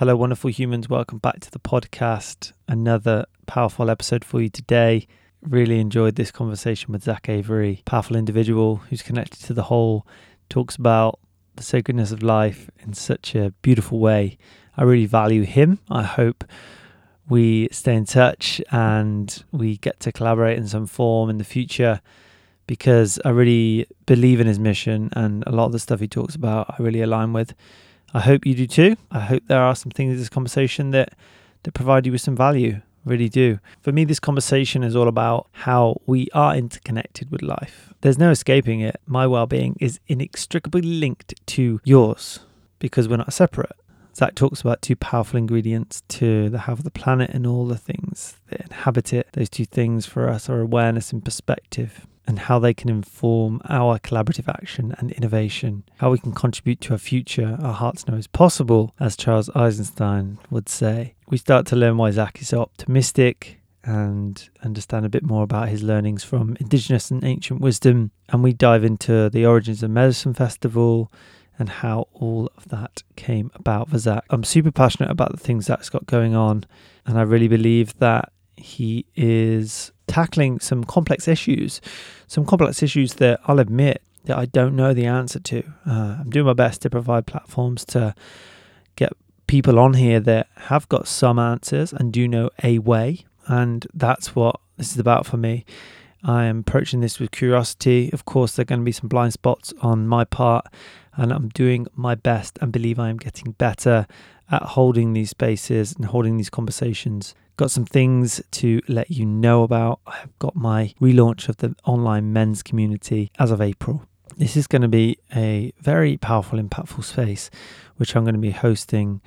Hello, wonderful humans. Welcome back to the podcast. Another powerful episode for you today. Really enjoyed this conversation with Zach Avery, powerful individual who's connected to the whole, talks about the sacredness of life in such a beautiful way. I really value him. I hope we stay in touch and we get to collaborate in some form in the future because I really believe in his mission and a lot of the stuff he talks about I really align with. I hope you do too. I hope there are some things in this conversation that that provide you with some value. Really do. For me, this conversation is all about how we are interconnected with life. There's no escaping it. My well being is inextricably linked to yours because we're not separate. Zach talks about two powerful ingredients to the health of the planet and all the things that inhabit it. Those two things for us are awareness and perspective and how they can inform our collaborative action and innovation, how we can contribute to a future our hearts know is possible, as Charles Eisenstein would say. We start to learn why Zach is so optimistic and understand a bit more about his learnings from indigenous and ancient wisdom. And we dive into the origins of Medicine Festival and how all of that came about for Zach. I'm super passionate about the things Zach's got going on, and I really believe that he is tackling some complex issues, some complex issues that I'll admit that I don't know the answer to. Uh, I'm doing my best to provide platforms to get people on here that have got some answers and do know a way. And that's what this is about for me. I am approaching this with curiosity. Of course, there are going to be some blind spots on my part, and I'm doing my best and believe I am getting better at holding these spaces and holding these conversations Got some things to let you know about. I've got my relaunch of the online men's community as of April. This is going to be a very powerful, impactful space, which I'm going to be hosting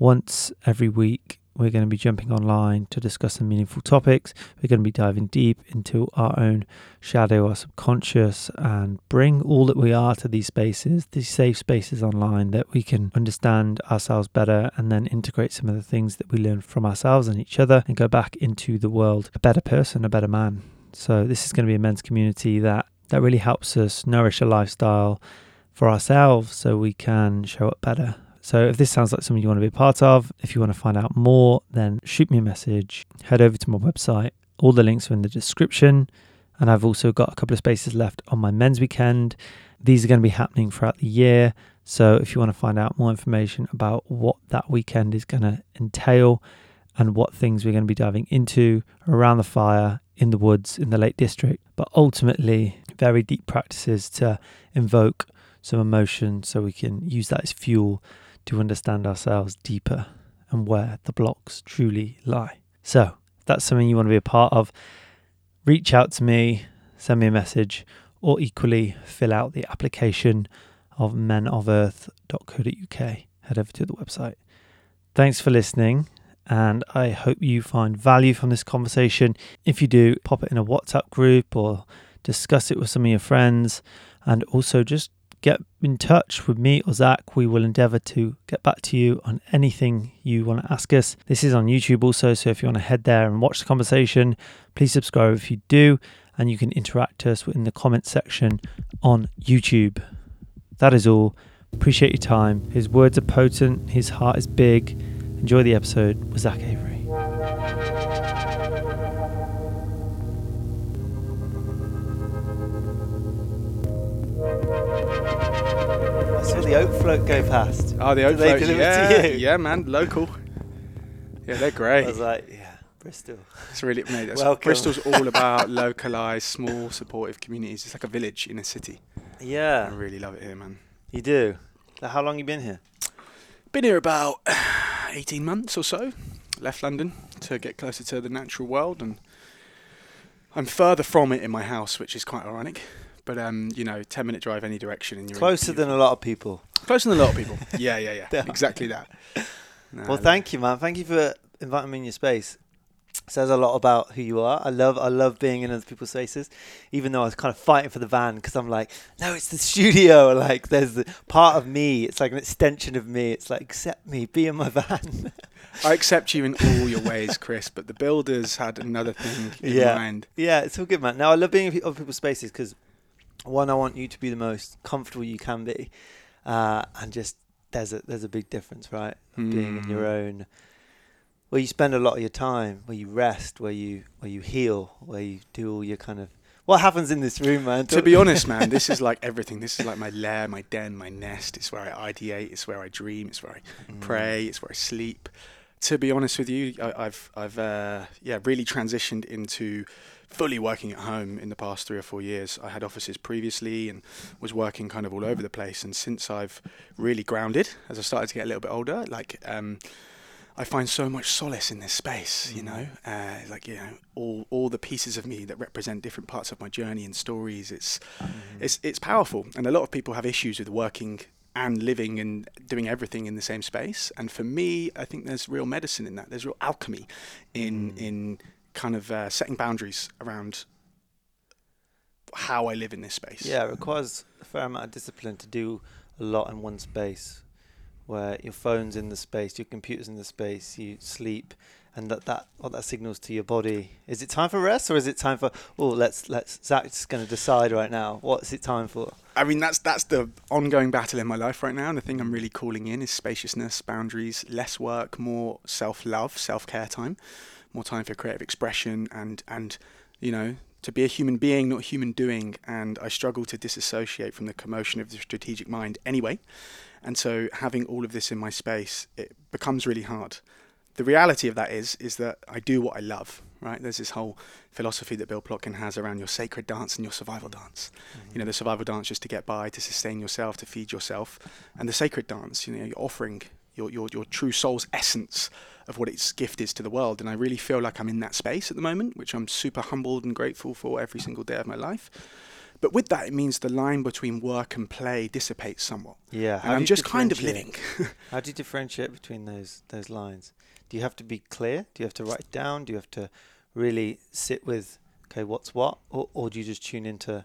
once every week we're going to be jumping online to discuss some meaningful topics. We're going to be diving deep into our own shadow, our subconscious, and bring all that we are to these spaces, these safe spaces online that we can understand ourselves better and then integrate some of the things that we learn from ourselves and each other and go back into the world a better person, a better man. So, this is going to be a men's community that, that really helps us nourish a lifestyle for ourselves so we can show up better so if this sounds like something you want to be a part of, if you want to find out more, then shoot me a message. Head over to my website. All the links are in the description. And I've also got a couple of spaces left on my men's weekend. These are going to be happening throughout the year. So if you want to find out more information about what that weekend is going to entail and what things we're going to be diving into around the fire, in the woods, in the Lake District, but ultimately very deep practices to invoke some emotion so we can use that as fuel to understand ourselves deeper and where the blocks truly lie. So, if that's something you want to be a part of, reach out to me, send me a message, or equally fill out the application of menoferarth.co.uk. Head over to the website. Thanks for listening, and I hope you find value from this conversation. If you do, pop it in a WhatsApp group or discuss it with some of your friends, and also just get in touch with me or Zach. We will endeavor to get back to you on anything you want to ask us. This is on YouTube also, so if you want to head there and watch the conversation, please subscribe if you do, and you can interact with us in the comment section on YouTube. That is all. Appreciate your time. His words are potent, his heart is big. Enjoy the episode with Zach Avery. Saw the oak float go past. Oh, the oak float. Yeah, yeah, man, local. Yeah, they're great. I was like, yeah, Bristol. It's really mate. That's Bristol's all about localized, small, supportive communities. It's like a village in a city. Yeah, I really love it here, man. You do. How long you been here? Been here about eighteen months or so. Left London to get closer to the natural world, and I'm further from it in my house, which is quite ironic. But um, you know, ten minute drive any direction, and you're closer than a lot of people. Closer than a lot of people. yeah, yeah, yeah. exactly that. No, well, thank you, man. Thank you for inviting me in your space. Says a lot about who you are. I love, I love being in other people's spaces, even though I was kind of fighting for the van because I'm like, no, it's the studio. Like, there's the part of me. It's like an extension of me. It's like, accept me, be in my van. I accept you in all your ways, Chris. But the builders had another thing in yeah. mind. Yeah, it's all good, man. Now I love being in other people's spaces because one, I want you to be the most comfortable you can be, uh, and just there's a there's a big difference, right? Being in your Mm. own, where you spend a lot of your time, where you rest, where you where you heal, where you do all your kind of. What happens in this room, man? To be honest, man, this is like everything. This is like my lair, my den, my nest. It's where I ideate. It's where I dream. It's where I Mm. pray. It's where I sleep. To be honest with you, I, I've I've uh, yeah really transitioned into fully working at home in the past three or four years. I had offices previously and was working kind of all over the place. And since I've really grounded, as I started to get a little bit older, like um, I find so much solace in this space. You know, uh, like you know all all the pieces of me that represent different parts of my journey and stories. It's Mm. it's it's powerful and a lot of people have issues with working and living and doing everything in the same space and for me i think there's real medicine in that there's real alchemy in Mm. in kind of uh, setting boundaries around how i live in this space Yeah, it requires a fair amount of discipline to do a lot in one space, where your phone's in the space, your computer's in the space, you sleep, and that that what that signals to your body. Is it time for rest, or is it time for? Oh, let's let's. Zach's going to decide right now. What's it time for? I mean, that's that's the ongoing battle in my life right now, and the thing I'm really calling in is spaciousness, boundaries, less work, more self-love, self-care time, more time for creative expression, and and you know to be a human being, not human doing. And I struggle to disassociate from the commotion of the strategic mind anyway, and so having all of this in my space, it becomes really hard. The reality of that is is that I do what I love. Right? There's this whole philosophy that Bill Plotkin has around your sacred dance and your survival dance mm-hmm. you know the survival dance just to get by to sustain yourself to feed yourself and the sacred dance you know you're offering your, your your true soul's essence of what its gift is to the world and i really feel like i'm in that space at the moment which i'm super humbled and grateful for every single day of my life but with that it means the line between work and play dissipates somewhat Yeah, and i'm just kind of living? How do you differentiate between those those lines? Do you have to be clear? Do you have to write it down? Do you have to really sit with okay, what's what, or, or do you just tune into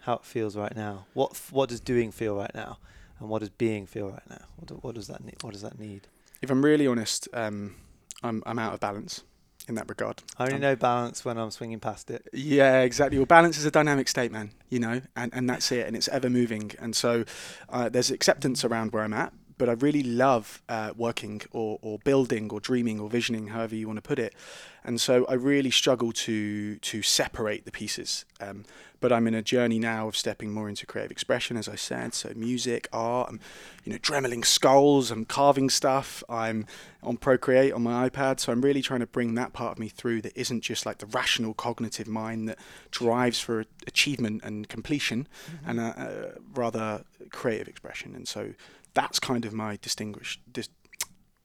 how it feels right now? What f- what does doing feel right now, and what does being feel right now? What, do, what does that need? What does that need? if i'm really honest um, I'm, I'm out of balance in that regard I only Um, know balance when I'm swinging past it. Yeah, exactly. Well, balance is a dynamic state, man. You know, and, and that's it, and it's ever moving. And so uh, there's acceptance around where I'm at, but I really love uh, working or, or building or dreaming or visioning, however you want to put it. And so I really struggle to to separate the pieces. Um, but I'm in a journey now of stepping more into creative expression, as I said. So music, art, I'm, you know, dremeling skulls, I'm carving stuff. I'm on Procreate on my iPad. So I'm really trying to bring that part of me through that isn't just like the rational cognitive mind that drives for achievement and completion, and uh, uh, rather creative expression. And so that's kind of my distinguish. Dis-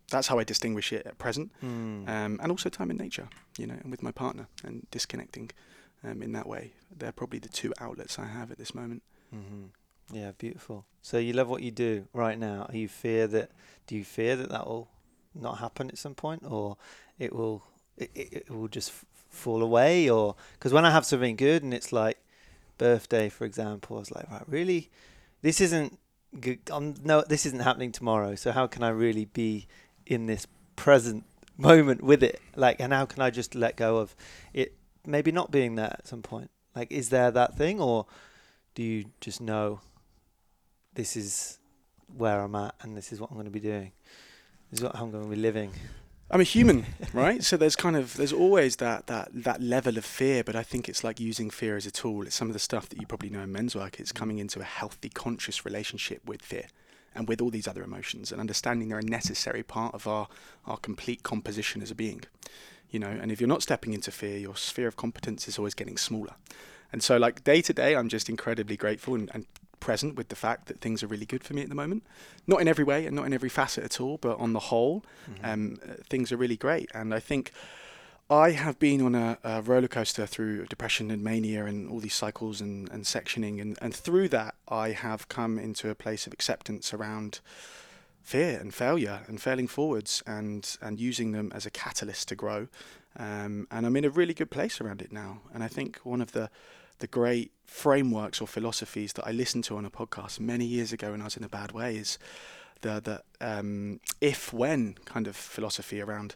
that's how I distinguish it at present, Mm. um, and also time in nature, you know, and with my partner and disconnecting um, in that way. They're probably the two outlets I have at this moment. hmm Yeah, beautiful. So you love what you do right now. Are you fear that? Do you fear that that will not happen at some point, or it will? It, it, it will just f- fall away, or because when I have something good and it's like birthday, for example, I was like, right, really, this isn't. Good. Um, no, this isn't happening tomorrow. So how can I really be in this present moment with it? Like, and how can I just let go of it? Maybe not being there at some point. Like, is there that thing, or do you just know this is where I'm at and this is what I'm going to be doing? This is what I'm going to be living. I'm a human, right? so there's kind of there's always that that that level of fear, but I think it's like using fear as a tool. It's some of the stuff that you probably know in men's work. It's mm. coming into a healthy, conscious relationship with fear and with all these other emotions and understanding they're a necessary part of our our complete composition as a being. You know, and if you're not stepping into fear, your sphere of competence is always getting smaller. And so, like day to day, I'm just incredibly grateful and, and present with the fact that things are really good for me at the moment. Not in every way and not in every facet at all, but on the whole, um, uh, things are really great. And I think I have been on a, a roller coaster through depression and mania and all these cycles and, and sectioning. And, and through that, I have come into a place of acceptance around fear and failure and failing forwards and, and using them as a catalyst to grow. Um, and I'm in a really good place around it now. And I think one of the the great frameworks or philosophies that I listened to on a podcast many years ago when I was in a bad way is the the um, if when kind of philosophy around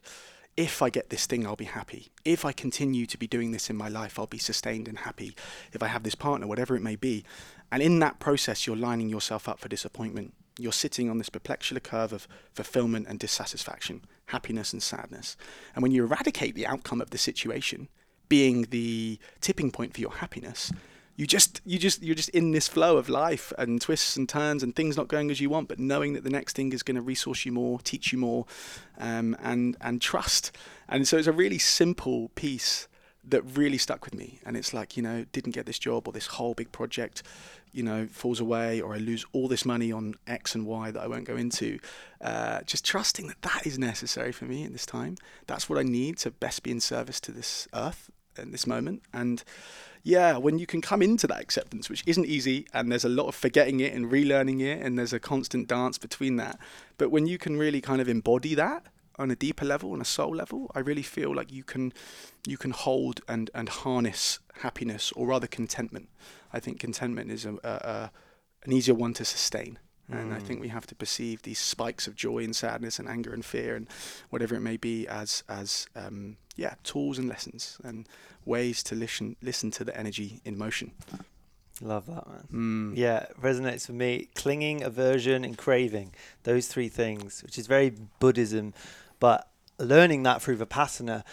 if I get this thing I'll be happy. If I continue to be doing this in my life I'll be sustained and happy. If I have this partner whatever it may be. And in that process you're lining yourself up for disappointment. You're sitting on this perpetual curve of fulfillment and dissatisfaction, happiness and sadness. And when you eradicate the outcome of the situation, being the tipping point for your happiness, you just you just you're just in this flow of life and twists and turns and things not going as you want, but knowing that the next thing is going to resource you more, teach you more, um, and and trust. And so it's a really simple piece that really stuck with me. And it's like you know didn't get this job or this whole big project, you know falls away or I lose all this money on X and Y that I won't go into. Uh, just trusting that that is necessary for me in this time. That's what I need to best be in service to this earth in this moment and yeah, when you can come into that acceptance, which isn't easy, and there's a lot of forgetting it and relearning it, and there's a constant dance between that. But when you can really kind of embody that on a deeper level, on a soul level, I really feel like you can you can hold and and harness happiness, or rather contentment. I think contentment is a, a, a an easier one to sustain. And I think mm. we have to perceive these spikes of joy and sadness and anger and fear and whatever it may be as as um, yeah tools and lessons and ways to listen listen to the energy in motion. Love that man. Mm. Yeah, resonates with me. Clinging, aversion, and craving. Those three things, which is very Buddhism, but learning that through Vipassana,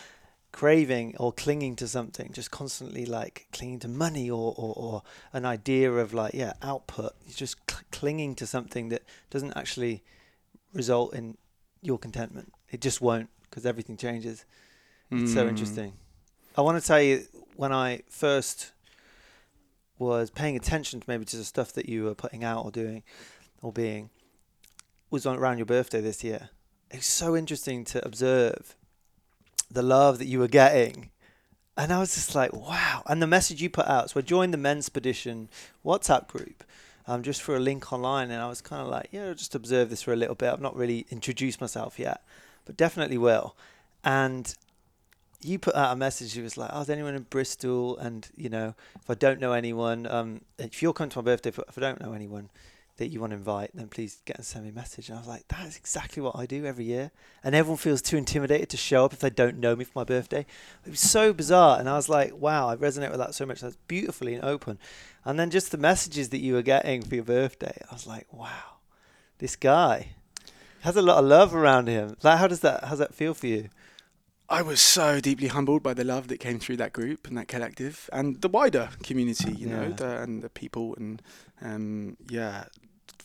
craving or clinging to something, just constantly like clinging to money or, or, or an idea of like, yeah, output. You're just cl- clinging to something that doesn't actually result in your contentment. It just won't because everything changes. It's mm. so interesting. I want to tell you when I first was paying attention to maybe to the stuff that you were putting out or doing or being was on around your birthday this year. It's so interesting to observe the love that you were getting. And I was just like, wow. And the message you put out. So I joined the Men's Spedition WhatsApp group um, just for a link online. And I was kind of like, yeah, I'll just observe this for a little bit. I've not really introduced myself yet, but definitely will. And you put out a message. It was like, "Oh, is anyone in Bristol?" And you know, if I don't know anyone, um, if you're coming to my birthday, if, I don't know anyone that you want to invite, then please get and send me a message. And I was like, that is exactly what I do every year. And everyone feels too intimidated to show up if they don't know me for my birthday. It was so bizarre. And I was like, wow, I resonate with that so much. That's beautifully and open. And then just the messages that you were getting for your birthday, I was like, wow, this guy has a lot of love around him. Like, how does that, how does that feel for you? I was so deeply humbled by the love that came through that group and that collective and the wider community, you yeah. know, the, and the people and um, yeah,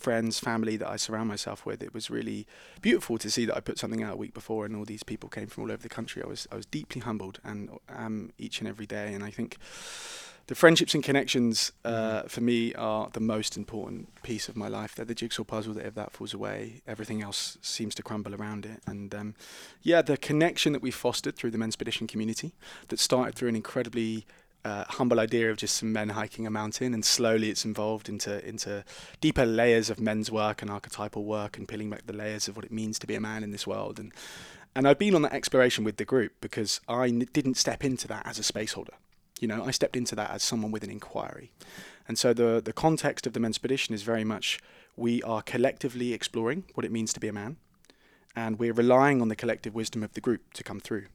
friends, family that I surround myself with. It was really beautiful to see that I put something out a week before and all these people came from all over the country. I was I was deeply humbled and um, each and every day, and I think the friendships and connections uh, mm-hmm. for me are the most important piece of my life. They're the jigsaw puzzle that if that falls away, everything else seems to crumble around it. And um, yeah, the connection that we fostered through the Men's Spedition community that started through an incredibly uh, humble idea of just some men hiking a mountain, and slowly it's evolved into into deeper layers of men's work and archetypal work, and peeling back the layers of what it means to be a man in this world. And and I've been on that exploration with the group because I n- didn't step into that as a space holder. You know, I stepped into that as someone with an inquiry. And so the, the context of the men's expedition is very much we are collectively exploring what it means to be a man, and we're relying on the collective wisdom of the group to come through.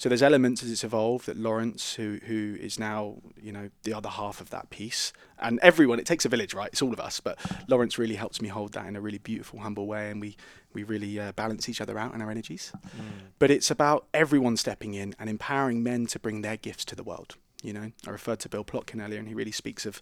So there's elements as it's evolved that Lawrence, who who is now you know the other half of that piece, and everyone. It takes a village, right? It's all of us, but Lawrence really helps me hold that in a really beautiful, humble way, and we we really uh, balance each other out in our energies. Mm. But it's about everyone stepping in and empowering men to bring their gifts to the world. You know, I referred to Bill Plotkin earlier, and he really speaks of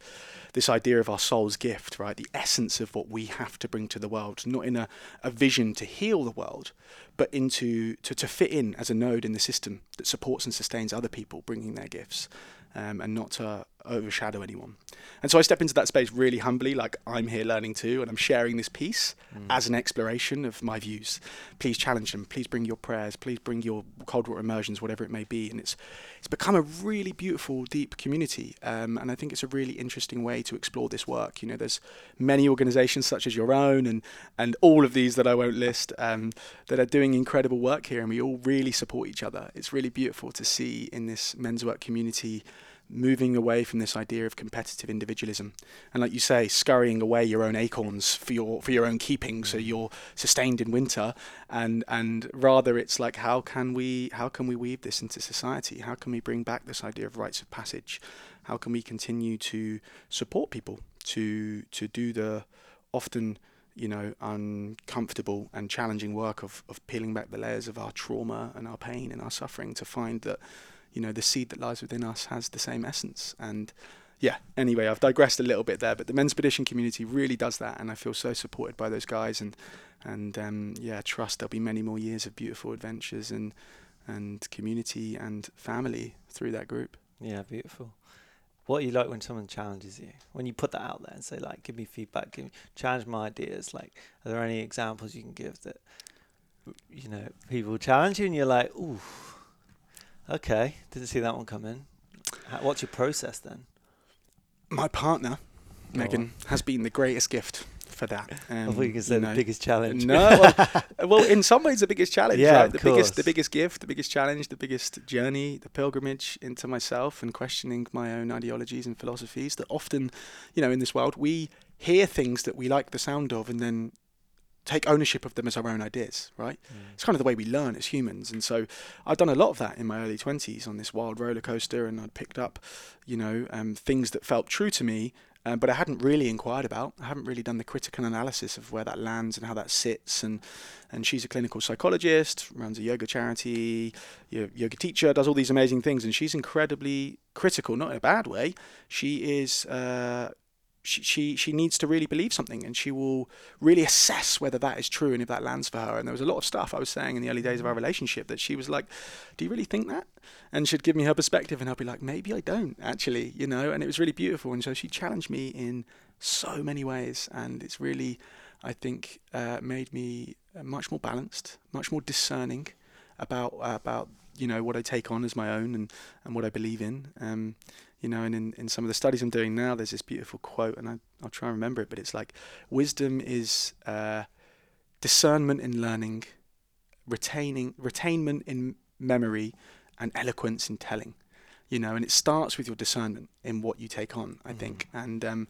this idea of our soul's gift, right? The essence of what we have to bring to the world, not in a, a vision to heal the world, but into to, to fit in as a node in the system that supports and sustains other people bringing their gifts um, and not to overshadow anyone. And so I step into that space really humbly, like I'm here learning too, and I'm sharing this piece mm. as an exploration of my views. Please challenge them. Please bring your prayers. Please bring your cold water immersions, whatever it may be. And it's it's become a really beautiful, deep community. Um, and I think it's a really interesting way to explore this work. You know, there's many organisations such as your own and and all of these that I won't list um, that are doing incredible work here, and we all really support each other. It's really beautiful to see in this men's work community moving away from this idea of competitive individualism. And like you say scurrying away your own acorns for your for your own keeping so mm. you're sustained in winter. And and rather it's like how can we how can we weave this into society? How can we bring back this idea of rites of passage? How can we continue to support people to to do the often you know, uncomfortable and challenging work of, of peeling back the layers of our trauma and our pain and our suffering to find that, you know, the seed that lies within us has the same essence. And yeah, anyway, I've digressed a little bit there, but the Menspedition community really does that, and I feel so supported by those guys, and and um, yeah, trust there'll be many more years of beautiful adventures and and community and family through that group. Yeah, beautiful. What do you like when someone challenges you? When you put that out there and say like, give me feedback, give me, challenge my ideas. Like, are there any examples you can give that you know people challenge you and you're like, ooh, okay, didn't see that one coming. What's your process then? my partner, Go Megan, on. has been the greatest gift for that. Um, I thought you could say you know, the biggest challenge. No, well, well, in some ways, the biggest challenge. Yeah, right? the course. biggest, the biggest gift, the biggest challenge, the biggest journey, the pilgrimage into myself and questioning my own ideologies and philosophies. That often, you know, in this world, we hear things that we like the sound of, and then take ownership of them as our own ideas, right? Mm. It's kind of the way we learn as humans. And so I've done a lot of that in my early 20s on this wild roller coaster, and I'd picked up, you know, um, things that felt true to me. Um, but I hadn't really inquired about. I haven't really done the critical analysis of where that lands and how that sits. And and she's a clinical psychologist, runs a yoga charity, yoga teacher, does all these amazing things. And she's incredibly critical, not in a bad way. She is uh, she, she she needs to really believe something and she will really assess whether that is true and if that lands for her. And there was a lot of stuff I was saying in the early days of our relationship that she was like do you really think that? And she'd give me her perspective and I'd be like maybe I don't actually you know? And it was really beautiful. And so she challenged me in so many ways and it's really I think uh, made me much more balanced much more discerning about uh, about you know what I take on as my own and and what I believe in. Um, you know, and in, in some of the studies I'm doing now, there's this beautiful quote, and I, I'll try and remember it, but it's like, wisdom is uh, discernment in learning, retaining, retainment in memory, and eloquence in telling. You know, and it starts with your discernment in what you take on, I mm. think. And um,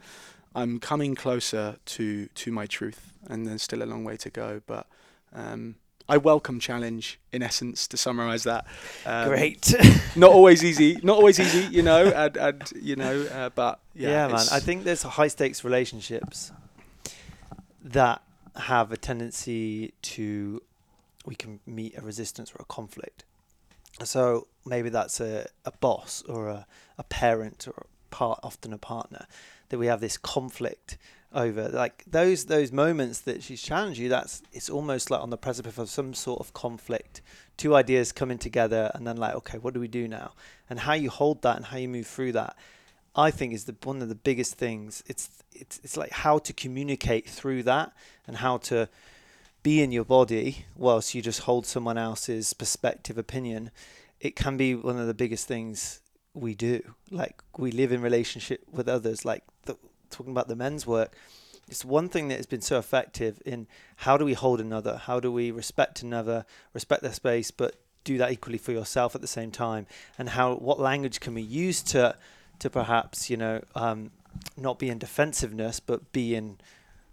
I'm coming closer to to my truth, and there's still a long way to go, but um, I welcome challenge in essence to summarize that. Um, Great. not always easy, not always easy, you know, and, and you know, uh, but yeah, yeah man. I think there's high stakes relationships that have a tendency to we can meet a resistance or a conflict. So maybe that's a, a boss or a, a parent or part often a partner that we have this conflict over like those those moments that she's challenged you that's it's almost like on the precipice of some sort of conflict. Two ideas coming together and then like okay what do we do now? And how you hold that and how you move through that i think is the one of the biggest things. It's it's it's like how to communicate through that and how to be in your body whilst you just hold someone else's perspective opinion. It can be one of the biggest things we do. Like we live in relationship with others. Like the, talking about the men's work, it's one thing that has been so effective in how do we hold another, how do we respect another, respect their space, but do that equally for yourself at the same time, and how what language can we use to to perhaps you know um, not be in defensiveness, but be in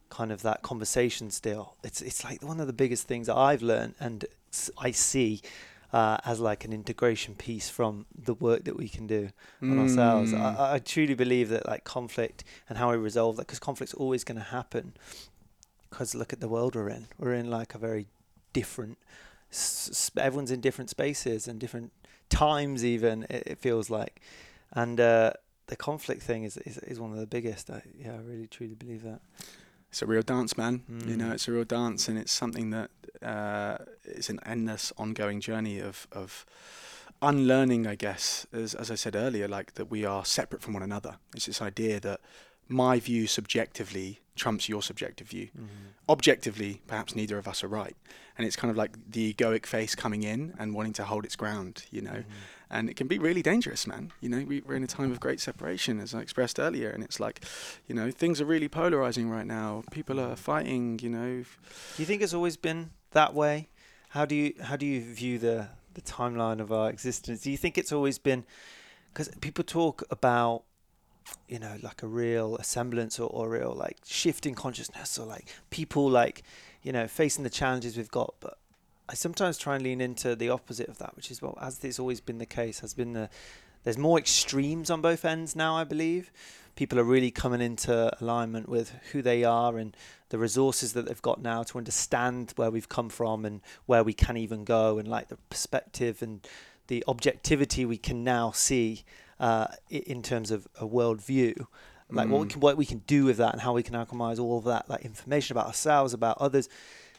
kind of that conversation still. It's it's like one of the biggest things that I've learned and I see uh, as like an integration piece from the work that we can do on mm. ourselves. I, I, truly believe that like conflict and how we resolve that, because conflict's always going to happen. Because look at the world we're in. We're in like a very different. everyone's in different spaces and different times. Even it, it feels like, and uh, the conflict thing is, is is one of the biggest. I, yeah, I really truly believe that it's a real dance, man. Mm. You know, it's a real dance, and it's something that uh, is an endless, ongoing journey of of unlearning. I guess, as as I said earlier, like that we are separate from one another. It's this idea that my view subjectively trumps your subjective view. Mm-hmm. Objectively, perhaps neither of us are right, and it's kind of like the egoic face coming in and wanting to hold its ground. You know. Mm-hmm and it can be really dangerous, man. You know, we, are in a time of great separation, as I expressed earlier, and it's like, you know, things are really polarizing right now. People are fighting. You know. Do you think it's always been that way? How do you how do you view the the timeline of our existence? Do you think it's always been? Because people talk about you know like a real semblance or, or real like shift in consciousness or like people like you know facing the challenges we've got but I sometimes try and lean into the opposite of that, which is well, as it's always been the case, has been the there's more extremes on both ends now. I believe people are really coming into alignment with who they are and the resources that they've got now to understand where we've come from and where we can even go and like the perspective and the objectivity we can now see uh, in terms of a worldview. like mm. what we mm. can what we can do with that and how we can alchemize all of that like information about ourselves about others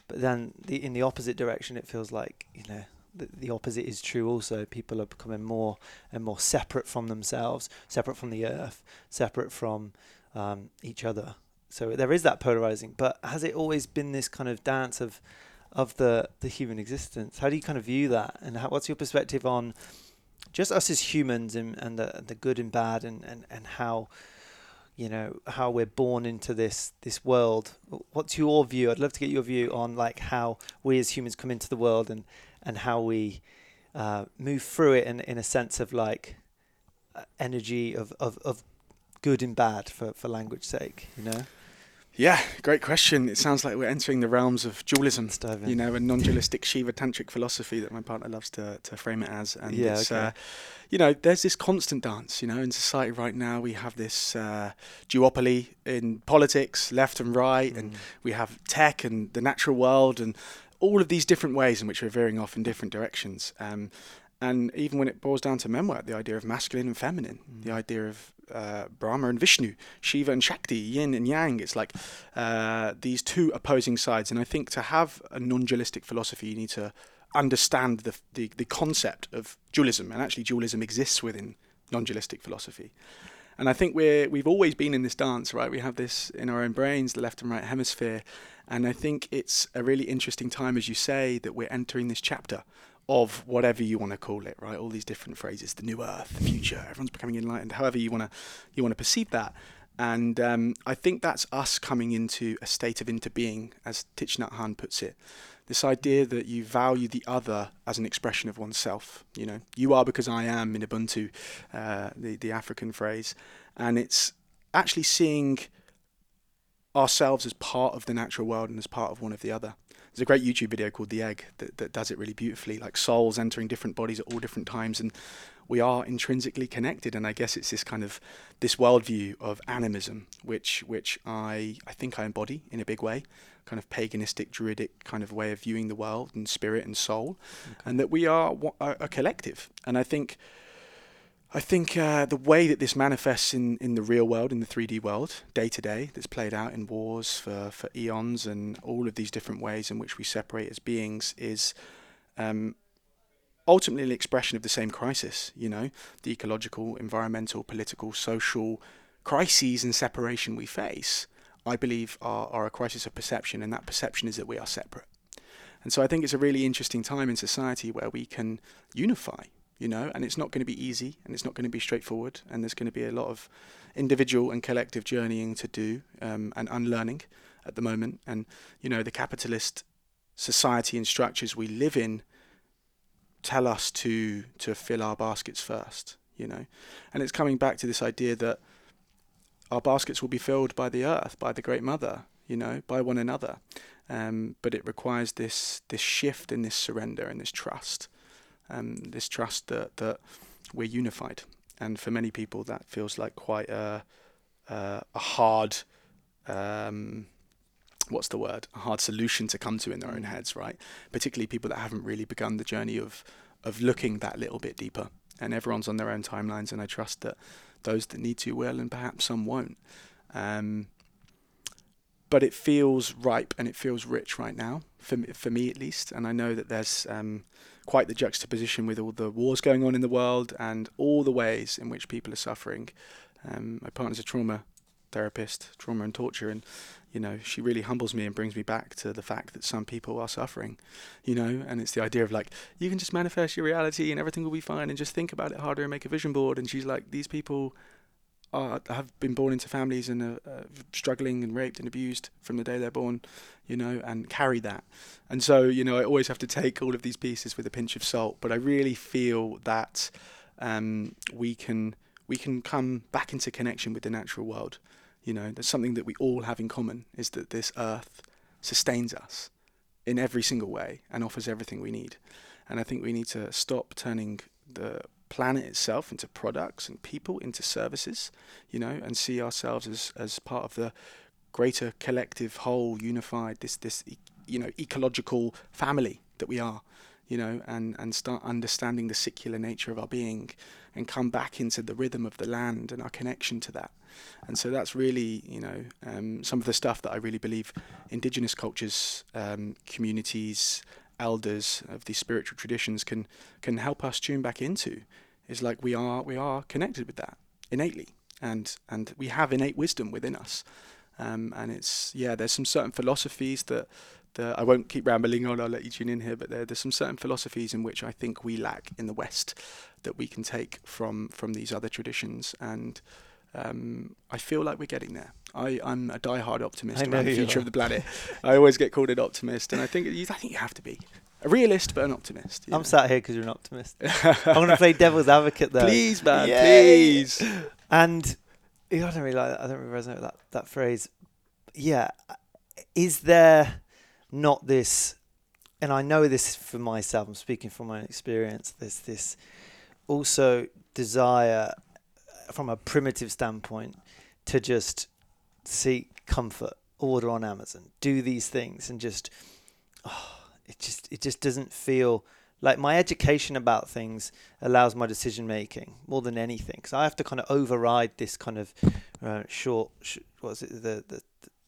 but then the in the opposite direction it feels like you know the, opposite is true also. People are becoming more and more separate from themselves separate from the earth separate from um, each other. So there is that polarizing but has it always been this kind of dance of of the the human existence? How do you kind of view that? And how, what's your perspective on just us as humans and, and the the good and bad and, and, and how you know how we're born into this this world? What's your view? I'd love to get your view on like how we as humans come into the world and and how we uh, move through it in, in a sense of like uh, energy of, of, of good and bad for, for language sake you know yeah, great question. It sounds like we're entering the realms of dualism, you know, a non-dualistic Shiva tantric philosophy that my partner loves to, to frame it as. And yeah, it's, okay. uh, you know, there's this constant dance, you know, in society right now we have this uh, duopoly in politics, left and right, mm. and we have tech and the natural world and all of these different ways in which we're veering off in different directions. Um, and even when it boils down to men work, the idea of masculine and feminine, mm. the idea of uh, Brahma and Vishnu, Shiva and Shakti, Yin and Yang. It's like uh, these two opposing sides. And I think to have a non-dualistic philosophy, you need to understand the, the, the concept of dualism. And actually, dualism exists within non-dualistic philosophy. And I think we're we've always been in this dance, right? We have this in our own brains, the left and right hemisphere. And I think it's a really interesting time, as you say, that we're entering this chapter of whatever you want to call it, right? All these different phrases, the new earth, the future, everyone's becoming enlightened, however you want to you want to perceive that. And um, I think that's us coming into a state of interbeing, as Thich Nhat Hanh puts it. This idea that you value the other as an expression of oneself. You know, you are because I am in Ubuntu, uh, the the African phrase, and it's actually seeing ourselves as part of the natural world and as part of one of the other. There's a great YouTube video called The Egg that, that does it really beautifully, like souls entering different bodies at all different times, and we are intrinsically connected. And I guess it's this kind of this worldview of animism, which which I I think I embody in a big way, kind of paganistic, druidic kind of way of viewing the world and spirit and soul, okay. and that we are a, collective. And I think I think uh, the way that this manifests in, in the real world, in the 3D world, day to day, that's played out in wars for, for eons and all of these different ways in which we separate as beings, is um, ultimately an expression of the same crisis. You know, the ecological, environmental, political, social crises and separation we face, I believe, are, are a crisis of perception, and that perception is that we are separate. And so I think it's a really interesting time in society where we can unify you know, and it's not going to be easy and it's not going to be straightforward, and there's going to be a lot of individual and collective journeying to do um, and unlearning at the moment. And you know, the capitalist society and structures we live in tell us to to fill our baskets first, you know, and it's coming back to this idea that our baskets will be filled by the earth, by the Great Mother, you know, by one another. Um, but it requires this this shift and this surrender and this trust um, this trust that that we're unified. And for many people, that feels like quite a a, a hard um, what's the word a hard solution to come to in their own heads, right? Particularly people that haven't really begun the journey of of looking that little bit deeper. And everyone's on their own timelines, and I trust that those that need to will, and perhaps some won't. Um, but it feels ripe and it feels rich right now for me, for me at least. And I know that there's um, quite the juxtaposition with all the wars going on in the world and all the ways in which people are suffering. Um, my partner's a trauma therapist, trauma and torture, and you know she really humbles me and brings me back to the fact that some people are suffering, you know, and it's the idea of like you can just manifest your reality and everything will be fine and just think about it harder and make a vision board. And she's like, these people are, have been born into families and are uh, struggling and raped and abused from the day they're born, you know, and carry that. And so, you know, I always have to take all of these pieces with a pinch of salt. But I really feel that um, we can we can come back into connection with the natural world. You know, there's something that we all have in common is that this earth sustains us in every single way and offers everything we need. And I think we need to stop turning the planet itself into products and people into services, you know, and see ourselves as, as part of the greater collective whole, unified, this this you know ecological family that we are, you know, and and start understanding the secular nature of our being, and come back into the rhythm of the land and our connection to that. And so that's really, you know, um, some of the stuff that I really believe indigenous cultures, um, communities, elders of these spiritual traditions can can help us tune back into is like we are we are connected with that innately and and we have innate wisdom within us um, and it's yeah there's some certain philosophies that that I won't keep rambling on I'll let you tune in here but there, there's some certain philosophies in which I think we lack in the West that we can take from from these other traditions and um, I feel like we're getting there. I, I'm a die-hard optimist about the future of the planet. I always get called an optimist, and I think I think you have to be a realist but an optimist. I'm know. sat here because you're an optimist. I'm going to play devil's advocate there. Please, man, Yay. please. And I don't really like that. I don't really resonate with that that phrase. Yeah, is there not this? And I know this for myself. I'm speaking from my experience. There's this also desire from a primitive standpoint to just seek comfort, order on Amazon, do these things, and just oh, it just it just doesn't feel like my education about things allows my decision making more than anything because I have to kind of override this kind of uh, short, sh- what is it, the, the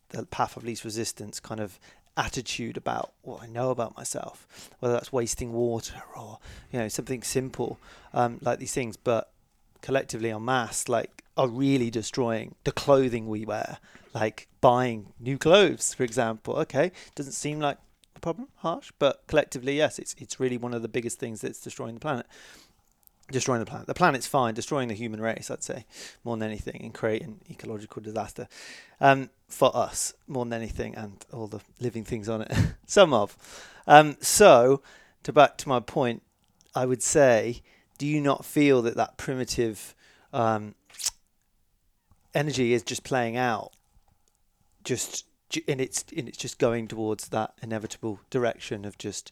the path of least resistance kind of attitude about what I know about myself, whether that's wasting water or you know something simple um, like these things, but collectively en masse, like are really destroying the clothing we wear, like buying new clothes, for example. Okay, doesn't seem like a problem, harsh, but collectively, yes, it's it's really one of the biggest things that's destroying the planet. Destroying the planet. The planet's fine. Destroying the human race, I'd say, more than anything, and creating ecological disaster um, for us more than anything, and all the living things on it. Some of. Um, so, to back to my point, I would say do you not feel that that primitive um, energy is just playing out, just and it's and it's just going towards that inevitable direction of just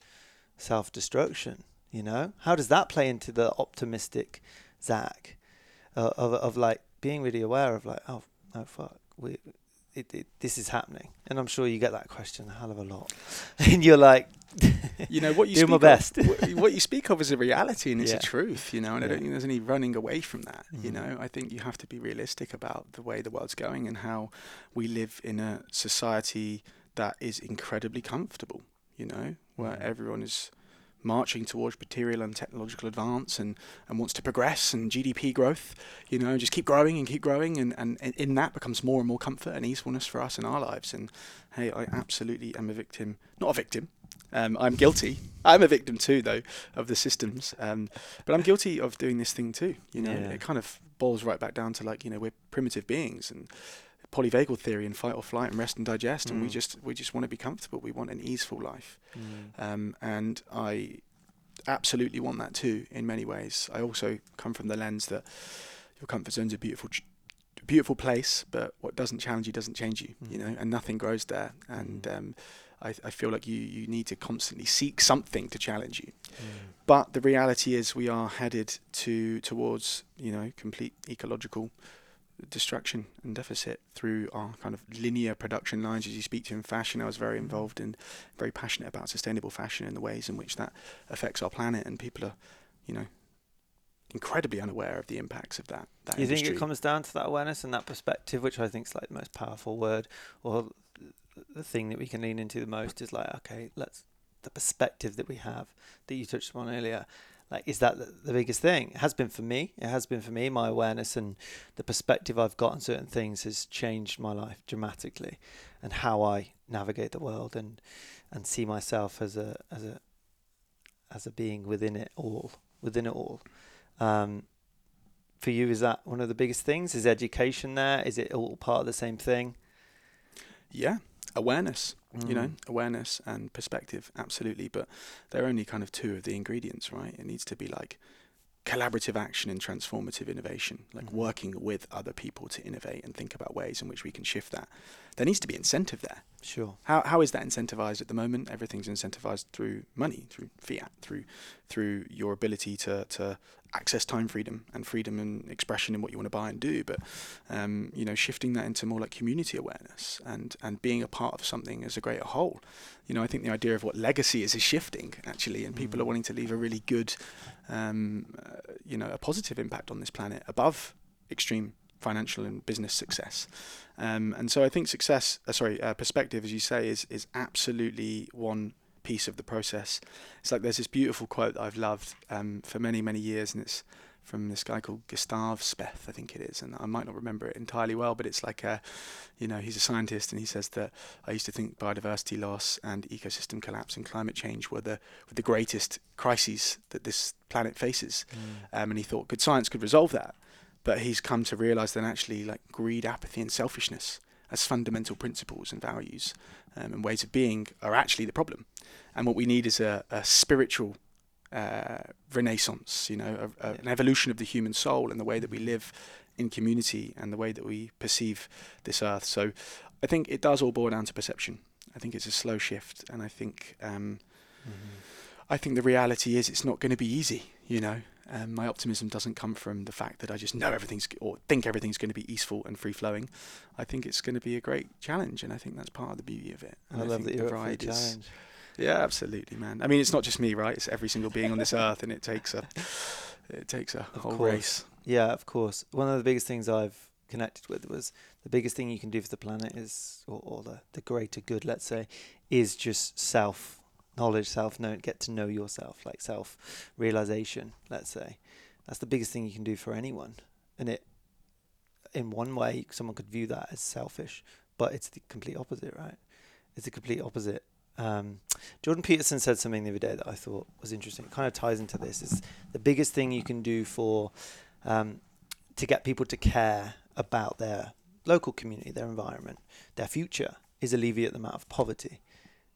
self destruction? You know, how does that play into the optimistic Zach uh, of of like being really aware of like, oh no, fuck, we it, it, this is happening, and I'm sure you get that question a hell of a lot, and you're like, you know what you do speak my best. Of, what you speak of is a reality and it's yeah. a truth, you know, and yeah. I don't think there's any running away from that. Mm. You know, I think you have to be realistic about the way the world's going and how we live in a society that is incredibly comfortable. You know, where mm. everyone is marching towards material and technological advance and, and wants to progress and GDP growth, you know, just keep growing and keep growing. And, and, and in that becomes more and more comfort and easefulness for us in our lives. And hey, I absolutely am a victim, not a victim. Um, I'm guilty. I'm a victim too, though, of the systems. Um, but I'm guilty of doing this thing too. You know, yeah. it kind of boils right back down to like, you know, we're primitive beings and polyvagal theory and fight or flight and rest and digest, mm. and we mm. just we just want to be comfortable. We want an easeful life, mm. um, and I absolutely want that too. In many ways, I also come from the lens that your comfort zone's a beautiful. Ch- beautiful place, but what doesn't challenge you doesn't change you, mm. you know, and nothing grows there. And mm. um, I, I, feel like you, you need to constantly seek something to challenge you. Mm. But the reality is, we are headed to towards you know complete ecological destruction and deficit through our kind of linear production lines. As you speak to in fashion, I was very mm. involved and very passionate about sustainable fashion and the ways in which that affects our planet, and people are, you know, incredibly unaware of the impacts of that. that you industry. think it comes down to that awareness and that perspective, which I think is like the most powerful word, or the thing that we can lean into the most is like, okay, let's the perspective that we have that you touched on earlier like is that the biggest thing? It has been for me. It has been for me. My awareness and the perspective i've got on certain things has changed my life dramatically and how i navigate the world and and see myself as a as a as a being within it all within it all. Um, for you is that one of the biggest things? Is education there? Is it all part of the same thing? Yeah awareness you know mm. awareness and perspective absolutely but they're only kind of two of the ingredients right it needs to be like collaborative action and transformative innovation like mm. working with other people to innovate and think about ways in which we can shift that there needs to be incentive there Sure. How how is that incentivized at the moment? Everything's incentivized through money, through fiat, through through your ability to to access time freedom and freedom and expression in what you want to buy and do. But um, you know, shifting that into more like community awareness and and being a part of something as a greater whole. You know, I think the idea of what legacy is is shifting actually, and people Mm. are wanting to leave a really good, um, uh, you know, a positive impact on this planet above extreme financial and business success. Um, and so I think success, uh, sorry, uh, perspective, as you say, is is absolutely one piece of the process. It's like there's this beautiful quote that I've loved um, for many many years, and it's from this guy called Gustav Speth, I think it is, and I might not remember it entirely well, but it's like a, you know, he's a scientist, and he says that I used to think biodiversity loss and ecosystem collapse and climate change were the were the greatest crises that this planet faces, um, and he thought good science could resolve that but he's come to realize that actually like greed apathy and selfishness as fundamental principles and values um, and ways of being are actually the problem. And what we need is a, a spiritual uh, renaissance you know a, a, an evolution of the human soul and the way that we live in community and the way that we perceive this earth. So i think it does all boil down to perception. I think it's a slow shift and i think um, I think the reality is it's not going to be easy. You know, um, my optimism doesn't come from the fact that I just know everything's or think everything's going to be easeful and free flowing. I think it's going to be a great challenge, and I think that's part of the beauty of it. And I love that you're up for challenge. Yeah, absolutely, man. I mean, it's not just me, right? It's every single being on this earth, and it takes a it takes a Of whole course. race. Yeah, of course. One of the biggest things I've connected with was the biggest thing you can do for the planet is, or, or the, the greater good, let's say, is just self knowledge, self know, get to know yourself, like self realization, let's say. That's the biggest thing you can do for anyone. And it, in one way, someone could view that as selfish, but it's the complete opposite, right? It's the complete opposite. Um, Jordan Peterson said something the other day that I thought was interesting. It kind of ties into this. Is the biggest thing you can do for um, to get people to care about their local community, their environment, their future, is alleviate the amount of poverty.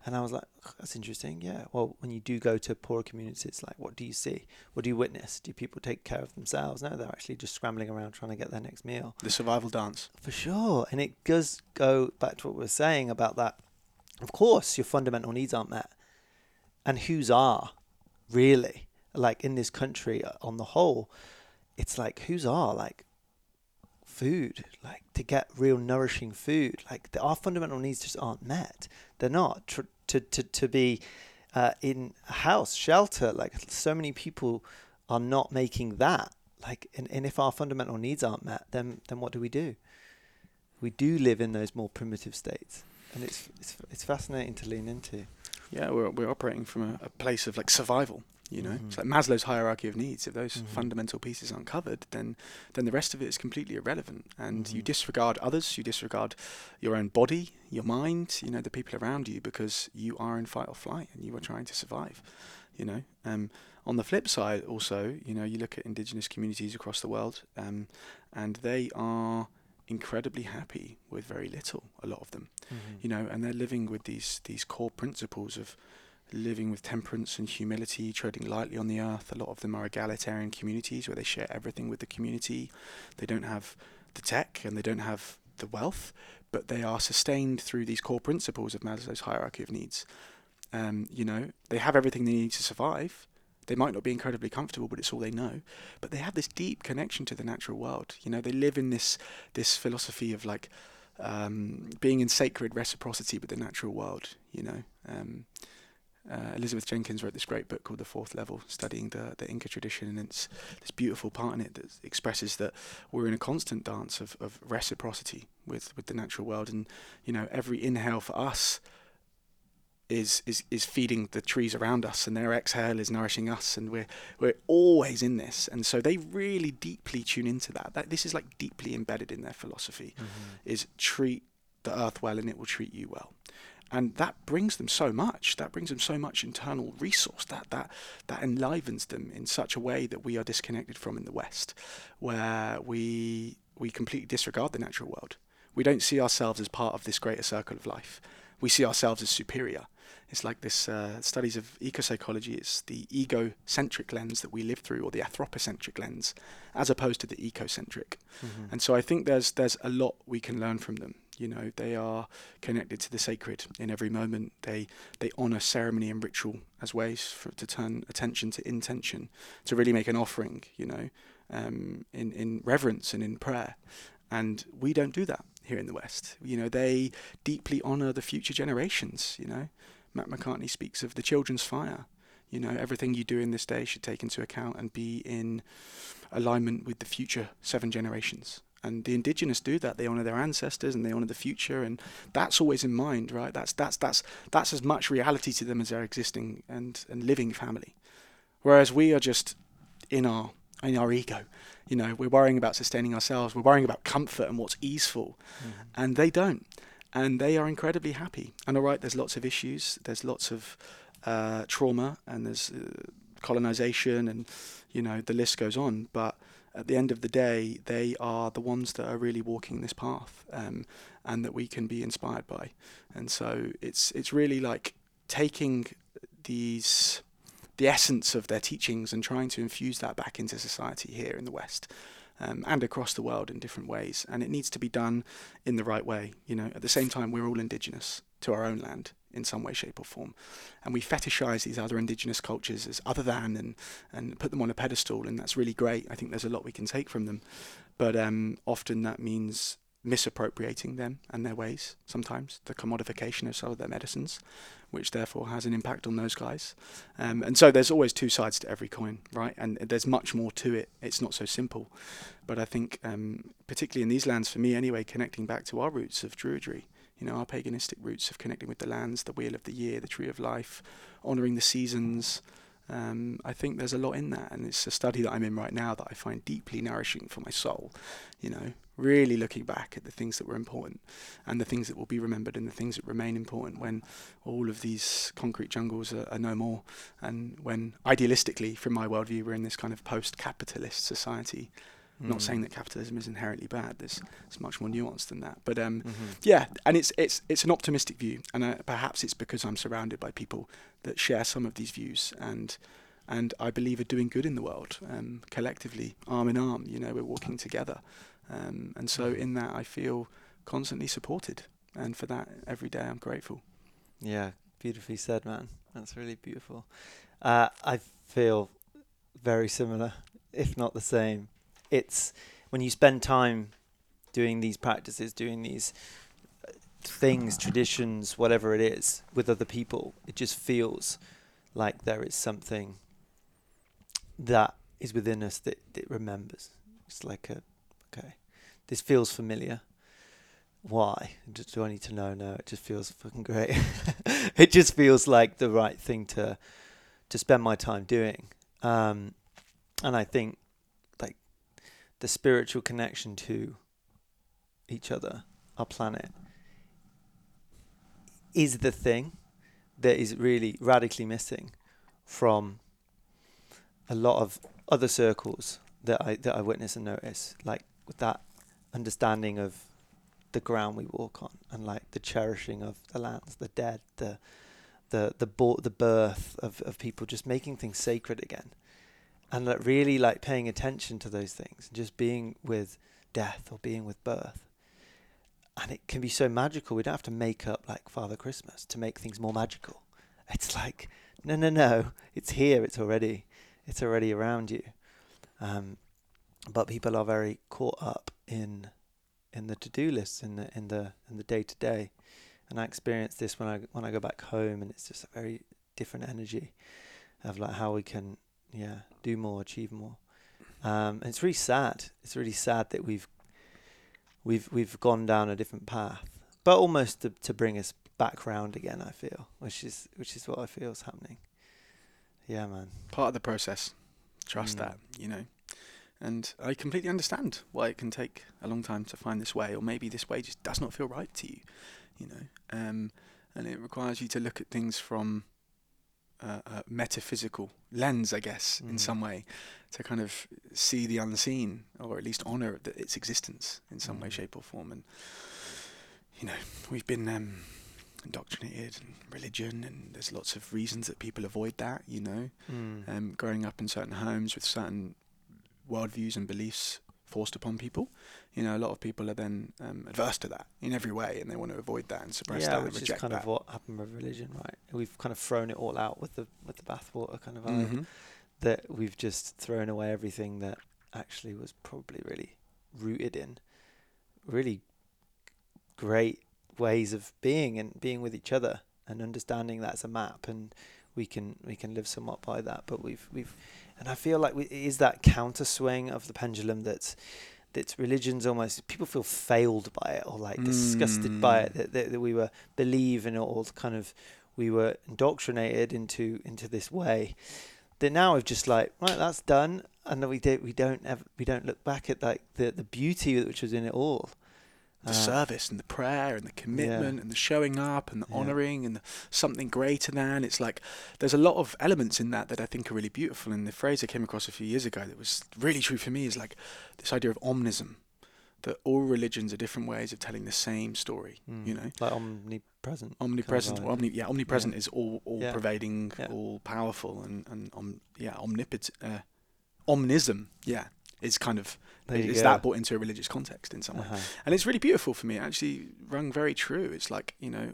And I was like, that's interesting. Yeah. Well, when you do go to poorer communities, it's like, what do you see? What do you witness? Do people take care of themselves? No, they're actually just scrambling around trying to get their next meal. The survival dance. For sure. And it does go back to what we were saying about that. Of course, your fundamental needs aren't met. And whose are, really? Like in this country uh, on the whole, it's like whose are like food, like to get real nourishing food. Like the, our fundamental needs just aren't met. They're not. To, to, to be uh, in a house, shelter, like so many people are not making that. Like, and, and if our fundamental needs aren't met, then then what do we do? We do live in those more primitive states, and it's it's it's fascinating to lean into. Yeah, we're we're operating from a, a place of like survival. You know, Mhm. it's like Maslow's hierarchy of needs. If those Mhm. fundamental pieces aren't covered, then then the rest of it is completely irrelevant. And you Mhm. disregard others. You disregard your own body, your mind. You know, the people around you because you are in fight or flight and you are trying to survive. You know, um, on the flip side, also, you know, you look at indigenous communities across the world, um, and they are incredibly happy with very little. A lot of them you know, and they're living with these these core principles of living with temperance and humility, treading lightly on the earth. A lot of them are egalitarian communities where they share everything with the community. They don't have the tech and they don't have the wealth, but they are sustained through these core principles of Maslow's hierarchy of needs. Um, you know, they have everything they need to survive. They might not be incredibly comfortable, but it's all they know. But they have this deep connection to the natural world. You know, they live in this this philosophy of like um, being in sacred reciprocity with the natural world. You know, um, uh, Elizabeth Jenkins wrote this great book called The Fourth Level, studying the the Inca tradition, and it's this beautiful part in it that expresses that we're in a constant dance of, of reciprocity with with the natural world, and you know, every inhale for us is is is feeding the trees around us, and their exhale is nourishing us, and we're we're always in this, and so they really deeply tune into that. That this is like deeply embedded in their philosophy is treat the earth well and it will treat you well. And that brings them so much. That brings them so much internal resource. That that that enlivens them in such a way that we are disconnected from in the West, where we we completely disregard the natural world. We don't see ourselves as part of this greater circle of life. We see ourselves as superior. It's like this uh, studies of ecopsychology. It's the egocentric lens that we live through, or the anthropocentric lens, as opposed to the ecocentric. Mm-hmm. And so I think there's there's a lot we can learn from them. You know, they are connected to the sacred in every moment. They they honour ceremony and ritual as ways for, to turn attention to intention, to really make an offering. You know, um, in in reverence and in prayer, and we don't do that here in the West. You know, they deeply honour the future generations. You know, Mac Macartney speaks of the children's fire. You know, everything you do in this day should take into account and be in alignment with the future seven generations. And the indigenous do that. They honor their ancestors and they honor the future, and that's always in mind, right? That's that's that's that's as much reality to them as their existing and and living family. Whereas we are just in our in our ego, you know, we're worrying about sustaining ourselves. We're worrying about comfort and what's easeful, mm-hmm. and they don't, and they are incredibly happy. And all right, there's lots of issues. There's lots of uh, trauma, and there's uh, colonization, and you know the list goes on. But at the end of the day, they are the ones that are really walking this path, um, and that we can be inspired by. And so it's it's really like taking these the essence of their teachings and trying to infuse that back into society here in the West. Um, and across the world in different ways, and it needs to be done in the right way. You know, at the same time, we're all indigenous to our own land, in some way, shape, or form. And we fetishize these other indigenous cultures as other than and, and put them on a pedestal, and that's really great. I think there's a lot we can take from them. But um, often that means misappropriating them and their ways, sometimes, the commodification of some of their medicines, which therefore has an impact on those guys. Um, and so there's always two sides to every coin, right? And there's much more to it. It's not so simple. But I think, um, particularly in these lands, for me anyway, connecting back to our roots of Druidry, you know, our paganistic roots of connecting with the lands, the wheel of the year, the tree of life, honouring the seasons. Um, I think there's a lot in that, and it's a study that I'm in right now that I find deeply nourishing for my soul. You know, really looking back at the things that were important, and the things that will be remembered, and the things that remain important when all of these concrete jungles are, are no more, and when idealistically, from my worldview, we're in this kind of post-capitalist society Mm. Not saying that capitalism is inherently bad. There's it's much more nuanced than that. But um, mm-hmm. yeah, and it's it's it's an optimistic view, and uh, perhaps it's because I'm surrounded by people that share some of these views and. And I believe are doing good in the world um, collectively, arm in arm. You know, we're walking together, um, and so mm-hmm. in that I feel constantly supported, and for that every day I'm grateful. Yeah, beautifully said, man. That's really beautiful. Uh, I feel very similar, if not the same it's when you spend time doing these practices, doing these uh, things, traditions, whatever it is, with other people, it just feels like there is something that is within us that it remembers. It's like a, okay, this feels familiar. Why? Do I need to know? No, it just feels fucking great. it just feels like the right thing to to spend my time doing. Um, and I think the spiritual connection to each other, our planet, is the thing that is really radically missing from a lot of other circles that I that I witness and notice, like that understanding of the ground we walk on and like the cherishing of the lands, the dead, the the the bo- the birth of, of people just making things sacred again and like really like paying attention to those things and just being with death or being with birth. And it can be so magical. We don't have to make up like father christmas to make things more magical. It's like no no no. It's here. It's already it's already around you. Um, but people are very caught up in in the to-do lists in the in the in the day to day and i experience this when i when i go back home and it's just a very different energy of like how we can yeah, do more, achieve more. Um, and it's really sad. It's really sad that we've we've we've gone down a different path, but almost to, to bring us back round again. I feel, which is which is what I feel is happening. Yeah, man. Part of the process. Trust mm. that, you know. And I completely understand why it can take a long time to find this way, or maybe this way just does not feel right to you, you know. Um, and it requires you to look at things from a metaphysical lens, I guess, mm. in some way, to kind of see the unseen, or at least honour its existence in some mm. way, shape, or form. And you know, we've been um, indoctrinated in religion, and there's lots of reasons that people avoid that. You know, mm. um, growing up in certain homes with certain worldviews and beliefs forced upon people. You know, a lot of people are then um, adverse to that in every way, and they want to avoid that and suppress yeah, that and which is kind that. of what happened with religion, right? We've kind of thrown it all out with the with the bathwater kind of vibe. Mhm. That we've just thrown away everything that actually was probably really rooted in really great ways of being and being with each other and understanding that's a map and we can we can live somewhat by that but we've we've and I feel like we, it is that counter swing of the pendulum that's that's religion's almost people feel failed by it or like disgusted by it Mm. that, that, that we were believe in it all kind of we were indoctrinated into into this way. That now we've just like right that's done. And then we don't we don't ever we don't look back at like the the beauty which was in it all the Uh, service and the prayer and the commitment and the showing up and the Yeah. honoring and the something greater than. It's like there's a lot of elements in that that I think are really beautiful. And the phrase I came across a few years ago that was really true for me is like this idea of omnism, that all religions are different ways of telling the same story. mm, You know, like omnipresent omnipresent. vibe. or omni, yeah, omnipresent is all all Yeah. pervading, Yeah. all powerful, and and om, yeah, omnipotent. Uh, omnism, yeah, is kind of is go. that brought into a religious context in some way uh-huh. and it's really beautiful for me. It actually rung very true. It's like you know,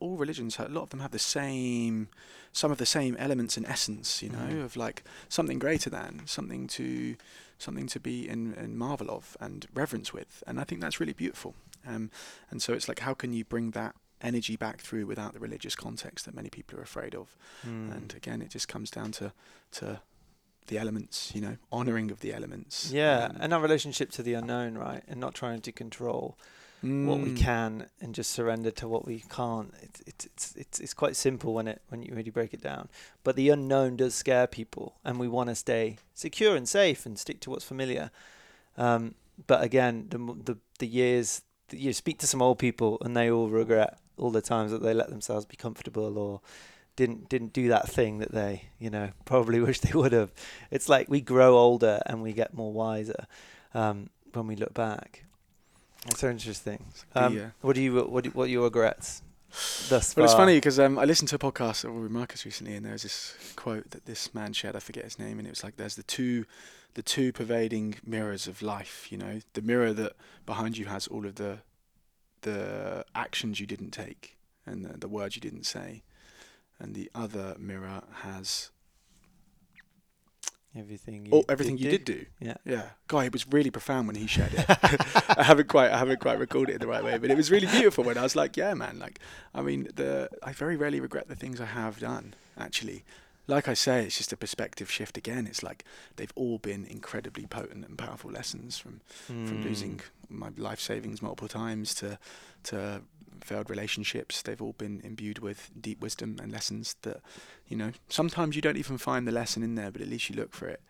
all religions, a lot of them have the same, some of the same elements and essence. You know, Mhm. of like something greater than, something to, something to be in, in marvel of and reverence with. And I think that's really beautiful. Um, and so it's like, how can you bring that energy back through without the religious context that many people are afraid of? Mm. And again, it just comes down to to the elements. You know, honoring of the elements. yeah um, and our relationship to the unknown right and not trying to control what we mm, can and just surrender to what we can't. It's it's it's it's, it's quite simple when it when you really break it down. But the unknown does scare people, and we want to stay secure and safe and stick to what's familiar. Um, but again, the the the years you speak to some old people, and they all regret all the times that they let themselves be comfortable or didn't didn't do that thing that they you know probably wish they would have. It's like we grow older and we get more wiser um, when we look back. It's so interesting. the, Um, uh, what do you what do, what are your regrets thus Well, it's funny because um, I listened to a podcast with Marcus recently, and there was this quote that this man shared. I forget his name, and it was like, "There's the two, the two pervading mirrors of life. You know, the mirror that behind you has all of the, the actions you didn't take and the, the words you didn't say, and the other mirror has Everything you all, everything you do? did do. Yeah. Yeah, God, it was really profound when he shared it. I haven't quite, I haven't quite recorded it the right way, but it was really beautiful when I was like, yeah, man. Like, I mean, the I very rarely regret the things I have done. Actually, like I say, it's just a perspective shift again. It's like they've all been incredibly potent and powerful lessons from from Mm. losing my life savings multiple times to to failed relationships. They've all been imbued with deep wisdom and lessons that, you know, sometimes you don't even find the lesson in there, but at least you look for it.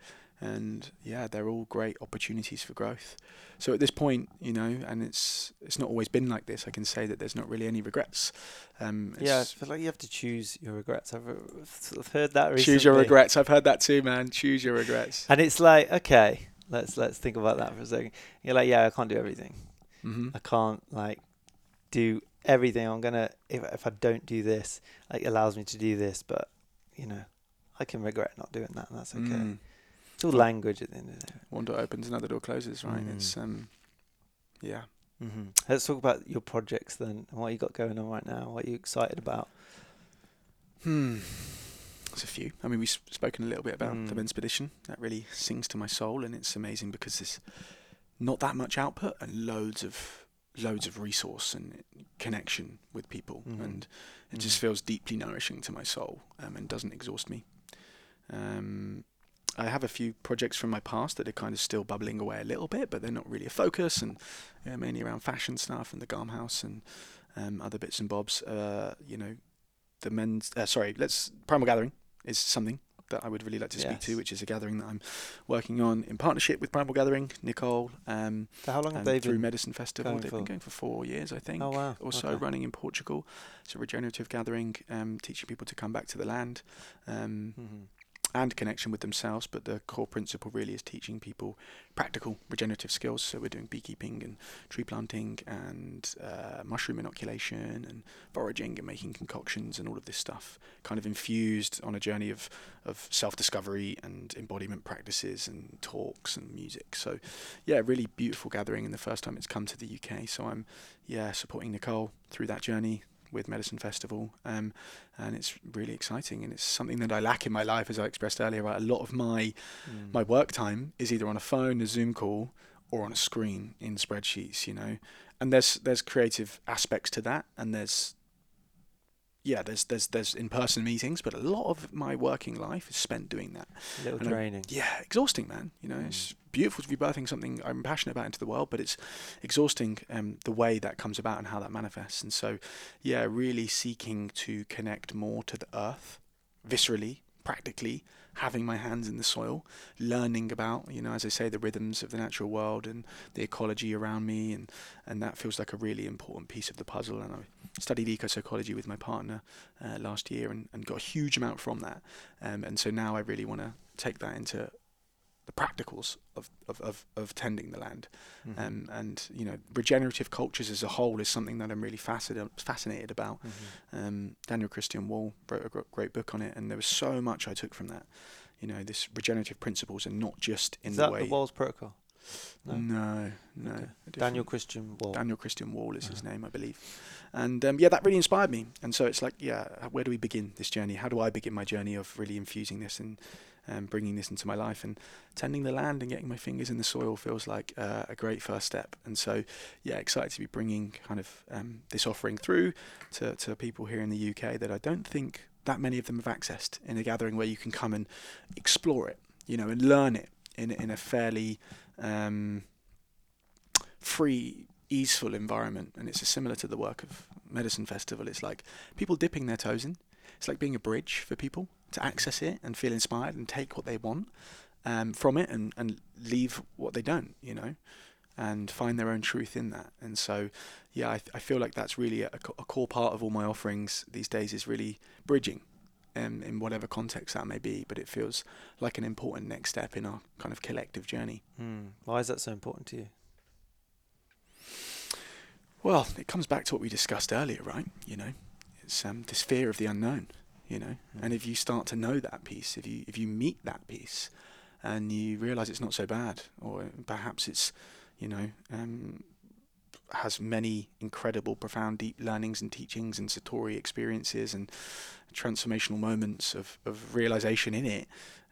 And yeah, they're all great opportunities for growth. So at this point, you know, and it's it's not always been like this. I can say that there's not really any regrets. Um, Yeah, I feel like you have to choose your regrets. I've, uh, sort heard that recently. choose your regrets. I've heard that too, man. Choose your regrets. And it's like, okay, let's let's think about that for a second. You're like, yeah, I can't do everything. hmm I can't like do everything. I'm gonna if if I don't do this, like, it allows me to do this, but you know, I can regret not doing that, and that's okay. Mm. It's all language at the end of the day. One door opens, another door closes. Right? Mm. It's um, yeah. hmm Let's talk about your projects then, and what you got going on right now. What are you excited about? Hmm. There's a few. I mean, we've spoken a little bit about the Mm. Expedition. That really sings to my soul, and it's amazing because there's not that much output and loads of loads of resource and connection with people, Mhm. and it just Mhm. feels deeply nourishing to my soul um, and doesn't exhaust me. Um, I have a few projects from my past that are kind of still bubbling away a little bit, but they're not really a focus, and you know, mainly around fashion stuff and the Garm House and um, other bits and bobs. Uh, you know, the men's. Uh, sorry, let's Primal Gathering is something that I would really like to speak to, which is a gathering that I'm working on in partnership with Primal Gathering, Nicole, um, So how long have and they through been? Medicine Festival. They've for? been going for four years, I think. Oh wow! Also okay. running in Portugal. It's a regenerative gathering, um, teaching people to come back to the land. Um, Mhm. And connection with themselves. But the core principle really is teaching people practical regenerative skills. So we're doing beekeeping and tree planting and uh, mushroom inoculation and foraging and making concoctions and all of this stuff, kind of infused on a journey of of self discovery and embodiment practices and talks and music. So yeah, really beautiful gathering and the first time it's come to the UK. So I'm yeah supporting Nicole through that journey with Medicine Festival, um, and it's really exciting. And it's something that I lack in my life, as I expressed earlier. Right? A lot of my mm. my work time is either on a phone, a Zoom call, or on a screen in spreadsheets. You know, and there's there's creative aspects to that, and there's yeah, there's there's there's in-person meetings, but a lot of my working life is spent doing that. A little and draining. I, yeah, exhausting, man. You know, mm. it's beautiful to be birthing something I'm passionate about into the world, but it's exhausting um, the way that comes about and how that manifests. And so, yeah, really seeking to connect more to the earth, viscerally, practically, having my hands in the soil, learning about, you know, as I say, the rhythms of the natural world and the ecology around me, and and that feels like a really important piece of the puzzle. And I studied eco psychology with my partner uh, last year, and, and got a huge amount from that. Um, and so now I really want to take that into the practicals of, of, of, of tending the land. Mm-hmm. Um, and, you know, regenerative cultures as a whole is something that I'm really fascinated, fascinated about. Mm-hmm. Um, Daniel Christian Wahl wrote a great book on it, and there was so much I took from that. You know, this regenerative principles and not just in the is the that way. the Wahl's protocol? No, no. no okay. Daniel Christian Wahl. Daniel Christian Wahl is uh-huh. his name, I believe. And um, yeah, that really inspired me. And so it's like, yeah, where do we begin this journey? How do I begin my journey of really infusing this and um, bringing this into my life and tending the land and getting my fingers in the soil feels like uh, a great first step. And so, yeah, excited to be bringing kind of um, this offering through to, to people here in the UK that I don't think that many of them have accessed in a gathering where you can come and explore it, you know, and learn it in in a fairly um, free, easeful environment. And it's similar to the work of Medicine Festival. It's like people dipping their toes in. It's like being a bridge for people to access it and feel inspired and take what they want um, from it and, and leave what they don't, you know, and find their own truth in that. And so, yeah, I, I feel like that's really a, a, core part of all my offerings these days is really bridging um, in whatever context that may be. But it feels like an important next step in our kind of collective journey. Mm. Why is that so important to you? Well, it comes back to what we discussed earlier, right? You know, it's um, this fear of the unknown you know. Mm. And if you start to know that piece, if you if you meet that piece, and you realise it's not so bad, or perhaps it's, you know, um, has many incredible, profound, deep learnings and teachings and satori experiences and transformational moments of of realization in it,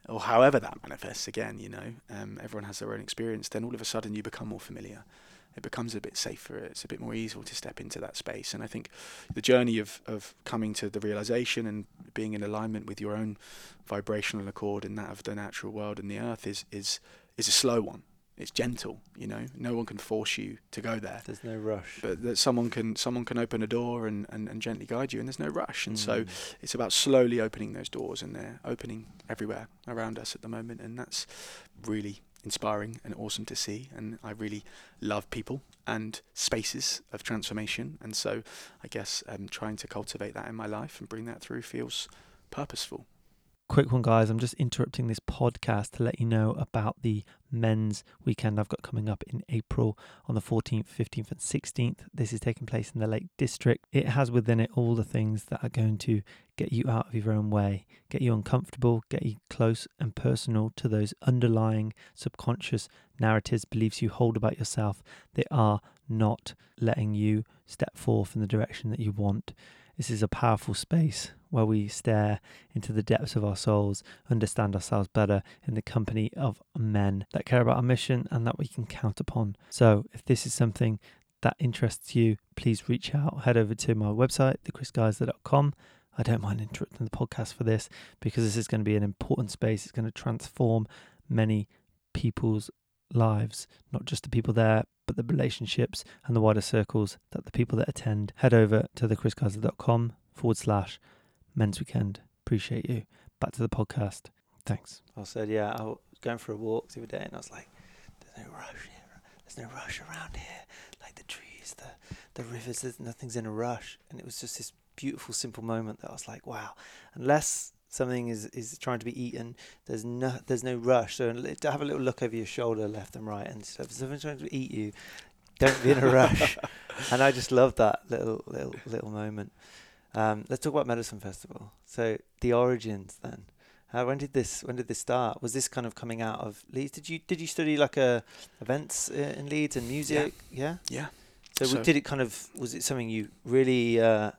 or however that manifests. Again, you know, um, everyone has their own experience. Then all of a sudden you become more familiar it becomes a bit safer. It's a bit more easy to step into that space. And I think the journey of, of coming to the realization and being in alignment with your own vibrational accord and that of the natural world and the earth is is is a slow one. It's gentle, you know. No one can force you to go there. There's no rush. But that someone can someone can open a door and, and, and gently guide you and there's no rush. And mm. so it's about slowly opening those doors and they're opening everywhere around us at the moment and that's really inspiring and awesome to see. And I really love people and spaces of transformation. And so I guess um, trying to cultivate that in my life and bring that through feels purposeful. Quick one, guys. I'm just interrupting this podcast to let you know about the men's weekend I've got coming up in April on the 14th, 15th, and 16th. This is taking place in the Lake District. It has within it all the things that are going to get you out of your own way, get you uncomfortable, get you close and personal to those underlying subconscious narratives, beliefs you hold about yourself. They are not letting you step forth in the direction that you want. This is a powerful space where we stare into the depths of our souls, understand ourselves better in the company of men that care about our mission and that we can count upon. So, if this is something that interests you, please reach out. Head over to my website, thechrisgeisler.com. I don't mind interrupting the podcast for this because this is going to be an important space. It's going to transform many people's lives, not just the people there, but the relationships and the wider circles that the people that attend. Head over to thechrisgeisler.com forward slash men's weekend. Appreciate you. Back to the podcast. Thanks. I said, yeah, I was going for a walk the other day and I was like, there's no rush here. There's no rush around here. Like the trees, the, the rivers, nothing's in a rush. And it was just this beautiful, simple moment that I was like, wow, unless something is, is trying to be eaten, there's no there's no rush. So to have a little look over your shoulder, left and right, and stuff. If something's trying to eat you, don't be in a rush. and I just love that little little little moment. Um, let's talk about Medicine Festival. So the origins then. Uh, when did this when did this start? Was this kind of coming out of Leeds? Did you did you study like a events uh, in Leeds and music? Yeah. Yeah. So, w So- did it kind of was it something you really uh,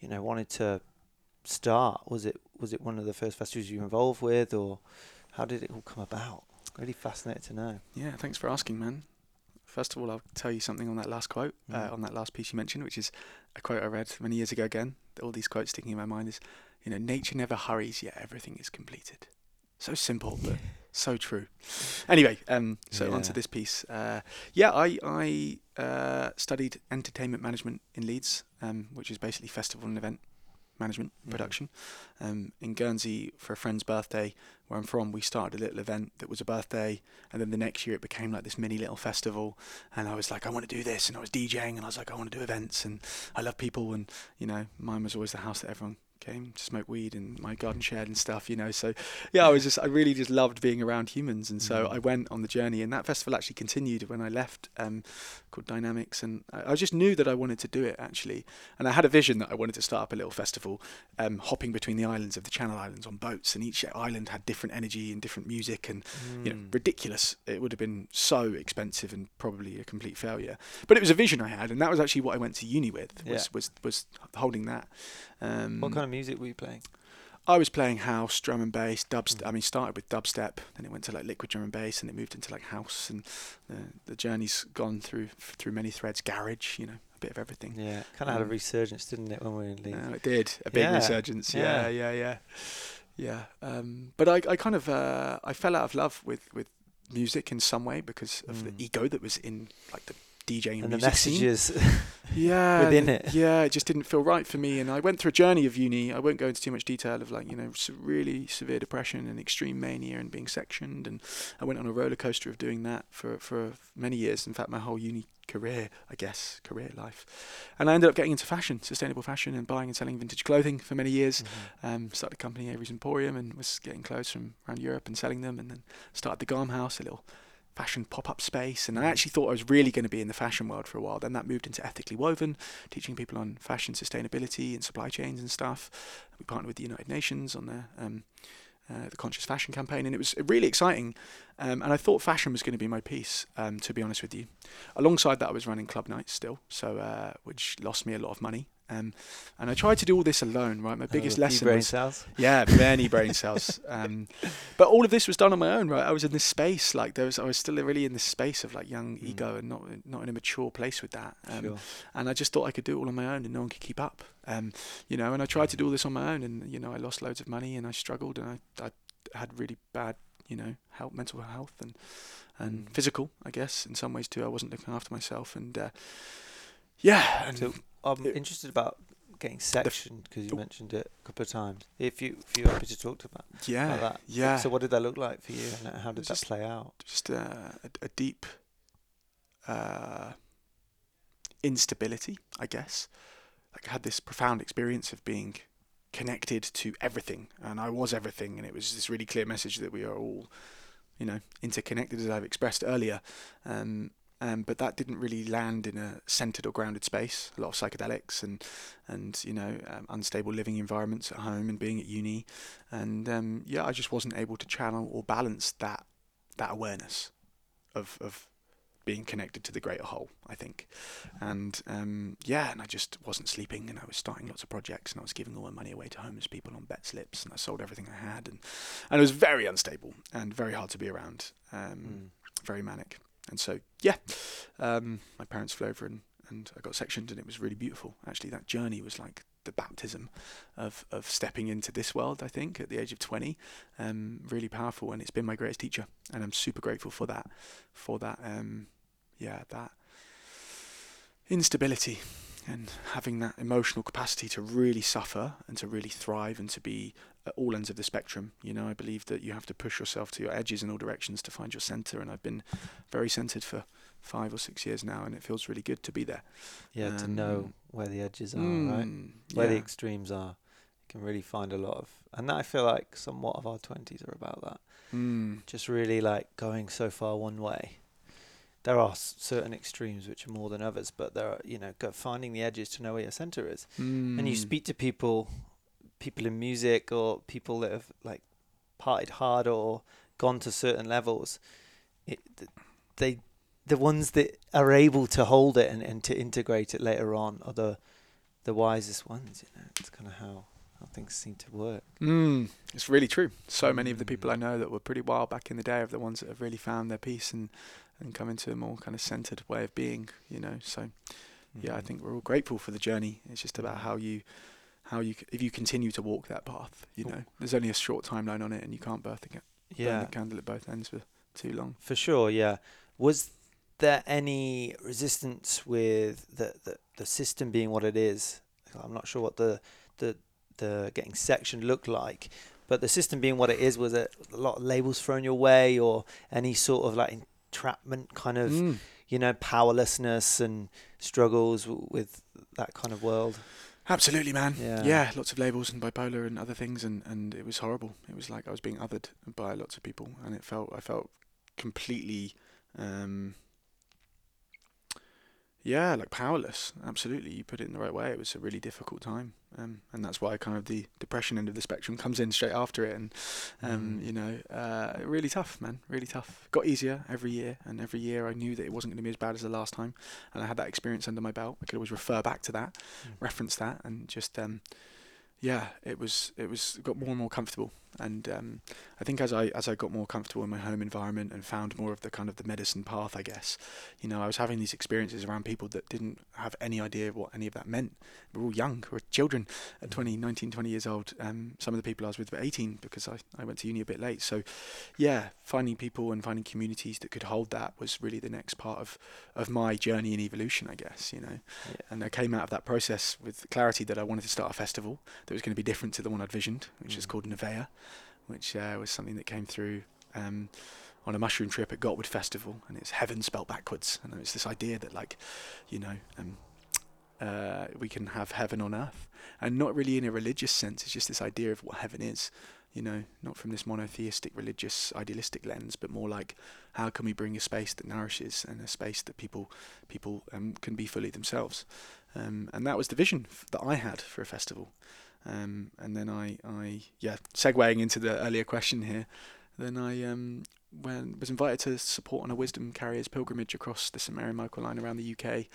you know wanted to start? Was it was it one of the first festivals you were involved with, or how did it all come about? Really fascinated to know. Yeah, thanks for asking, man. First of all, I'll tell you something on that last quote, uh, Mm. on that last piece you mentioned, which is a quote I read many years ago again. All these quotes sticking in my mind is, you know, nature never hurries, yet everything is completed. So simple, but so true. Anyway, um, so on to this piece. Uh, yeah, I, I uh, studied entertainment management in Leeds, um, which is basically festival and event management Mhm. production. Um, in Guernsey, for a friend's birthday, where I'm from, we started a little event that was a birthday, and then the next year it became like this mini little festival. And I was like, I want to do this, and I was DJing, and I was like, I want to do events, and I love people, and you know, mine was always the house that everyone came to smoke weed in my garden shed and stuff, you know. So yeah, I was just, I really just loved being around humans, and so Mhm. I went on the journey, and that festival actually continued when I left, um, called Dynamics, and I, I just knew that I wanted to do it actually, and I had a vision that I wanted to start up a little festival, um, hopping between the islands of the Channel Islands on boats, and each island had different energy and different music, and you know, Mm. ridiculous. It would have been so expensive and probably a complete failure. But it was a vision I had, and that was actually what I went to uni with. Was Yeah. was was holding that. Um, What kind of music were you playing? I was playing house, drum and bass, dubstep. Mm. I mean, started with dubstep, then it went to like liquid drum and bass, and it moved into like house. And uh, the journey's gone through through many threads. Garage, you know, a bit of everything. Yeah, kind of had a Um, resurgence, didn't it, when we were in Leeds? It did a big Yeah, resurgence. Yeah, yeah, yeah, yeah. Um, but I, I kind of, uh, I fell out of love with with music in some way because of Mm. the ego that was in like the DJing and, the music scene. messages. Yeah, within it. Yeah, it just didn't feel right for me, and I went through a journey of uni. I won't go into too much detail of like you know really severe depression and extreme mania and being sectioned, and I went on a roller coaster of doing that for for many years. In fact, my whole uni career, I guess, career life, and I ended up getting into fashion, sustainable fashion, and buying and selling vintage clothing for many years. Mhm. Um, started a company, Avery's Emporium, and was getting clothes from around Europe and selling them. And then started the Garm House, a little fashion pop-up space. And I Mhm. actually thought I was really going to be in the fashion world for a while. Then that moved into Ethically Woven, teaching people on fashion sustainability and supply chains and stuff. We partnered with the United Nations on their um, uh, the Conscious Fashion campaign, and it was really exciting. Um, and I thought fashion was going to be my piece, um, to be honest with you. Alongside that, I was running club nights still, so uh, which lost me a lot of money. Um, and I tried to do all this alone, right? My biggest Oh, lesson brain was cells. yeah, many brain cells. Um, but all of this was done on my own, right? I was in this space, like there was, I was still really in this space of like young Mm. ego and not not in a mature place with that. Um, sure. And I just thought I could do it all on my own, and no one could keep up. Um, you know, and I tried to do all this on my own, and you know, I lost loads of money, and I struggled, and I, I had really bad, you know, health, mental health, and and Mm. physical, I guess, in some ways too. I wasn't looking after myself, and uh, yeah, and So I'm it- interested about getting sectioned because you oh. mentioned it a couple of times. If you if you're happy to talk about, yeah, about that. yeah. So what did that look like for you, and how did that just- play out? just uh, a, a deep uh, instability, I guess. Like I had this profound experience of being connected to everything, and I was everything, and it was this really clear message that we are all, you know, interconnected, as I've expressed earlier. Um, um, but that didn't really land in a centered or grounded space. A lot of psychedelics and and you know um, unstable living environments at home and being at uni, and um, yeah, I just wasn't able to channel or balance that that awareness of of being connected to the greater whole. I think, and um, yeah, and I just wasn't sleeping, and I was starting lots of projects, and I was giving all my money away to homeless people on bet slips, and I sold everything I had, and and it was very unstable and very hard to be around, um, Mm. very manic, and so yeah, um, my parents flew over and and I got sectioned, and it was really beautiful. Actually, that journey was like the baptism of of stepping into this world. I think at the age of twenty, um, really powerful, and it's been my greatest teacher, and I'm super grateful for that, for that, um, yeah, that instability and having that emotional capacity to really suffer and to really thrive and to be at all ends of the spectrum. You know, I believe that you have to push yourself to your edges in all directions to find your center, and I've been very centered for five or six years now, and it feels really good to be there. Yeah, to know Um, where the edges are, right? Mm, Where the extremes are. You can really find a lot of, and I feel like somewhat of our twenties are about that. Mm. Just really like going so far one way. There are s- certain extremes which are more than others, but there are you know go finding the edges to know where your center is. And you Mm. speak to people, people in music or people that have like partied hard or gone to certain levels. It, they, the ones that are able to hold it and, and to integrate it later on are the, the wisest ones. You know, it's kind of how how things seem to work. Mm, it's really true. So many of the people I know that were pretty wild back in the day are the ones that have really found their peace and, and come into a more kind of centered way of being, you know. So yeah, I Mm. think we're all grateful for the journey. It's just about how you how you if you continue to walk that path, you know. There's only a short timeline on it and you can't burn the, ca- burn yeah, the candle at both ends for too long. For sure, yeah. Was there any resistance with the, the, the system being what it is? I'm not sure what the the the getting sectioned looked like, but the system being what it is, was it a lot of labels thrown your way, or any sort of like entrapment kind of Mm. you know powerlessness and struggles w- with that kind of world? Absolutely, man. Yeah. Yeah. lots of labels and bipolar and other things, and, and it was horrible. It was like I was being othered by lots of people, and it felt I felt completely, um, yeah, like powerless. Absolutely, you put it in the right way. It was a really difficult time, um, and that's why kind of the depression end of the spectrum comes in straight after it, and um, Mm. you know, uh, really tough, man. Really tough. Got easier every year, and every year I knew that it wasn't going to be as bad as the last time, and I had that experience under my belt. I could always refer back to that Mm. reference that and just um yeah it was it was got more and more comfortable and um I think as I as I got more comfortable in my home environment and found more of the kind of the medicine path I guess you know I was having these experiences around people that didn't have any idea what any of that meant. We were all young we were children at 20 19 20 years old. Um some of the people I was with were 18 because I, I went to uni a bit late. So yeah finding people and finding communities that could hold that was really the next part of of my journey and evolution I guess you know. Yeah. and I came out of that process with clarity that I wanted to start a festival that was going to be different to the one I'd visioned, which is Mm. called Nevaeh, which uh, was something that came through um, on a mushroom trip at Gottwood Festival, and it's heaven spelt backwards, and it's this idea that like, you know, um, uh, we can have heaven on earth, and not really in a religious sense. It's just this idea of what heaven is. You know, not from this monotheistic, religious, idealistic lens, but more like how can we bring a space that nourishes and a space that people people um, can be fully themselves. Um, and that was the vision f- that I had for a festival. Um, and then I, I, yeah, segueing into the earlier question here, then I um, when was invited to support on a Wisdom Carriers pilgrimage across the St Mary and Michael line around the UK, Mhm.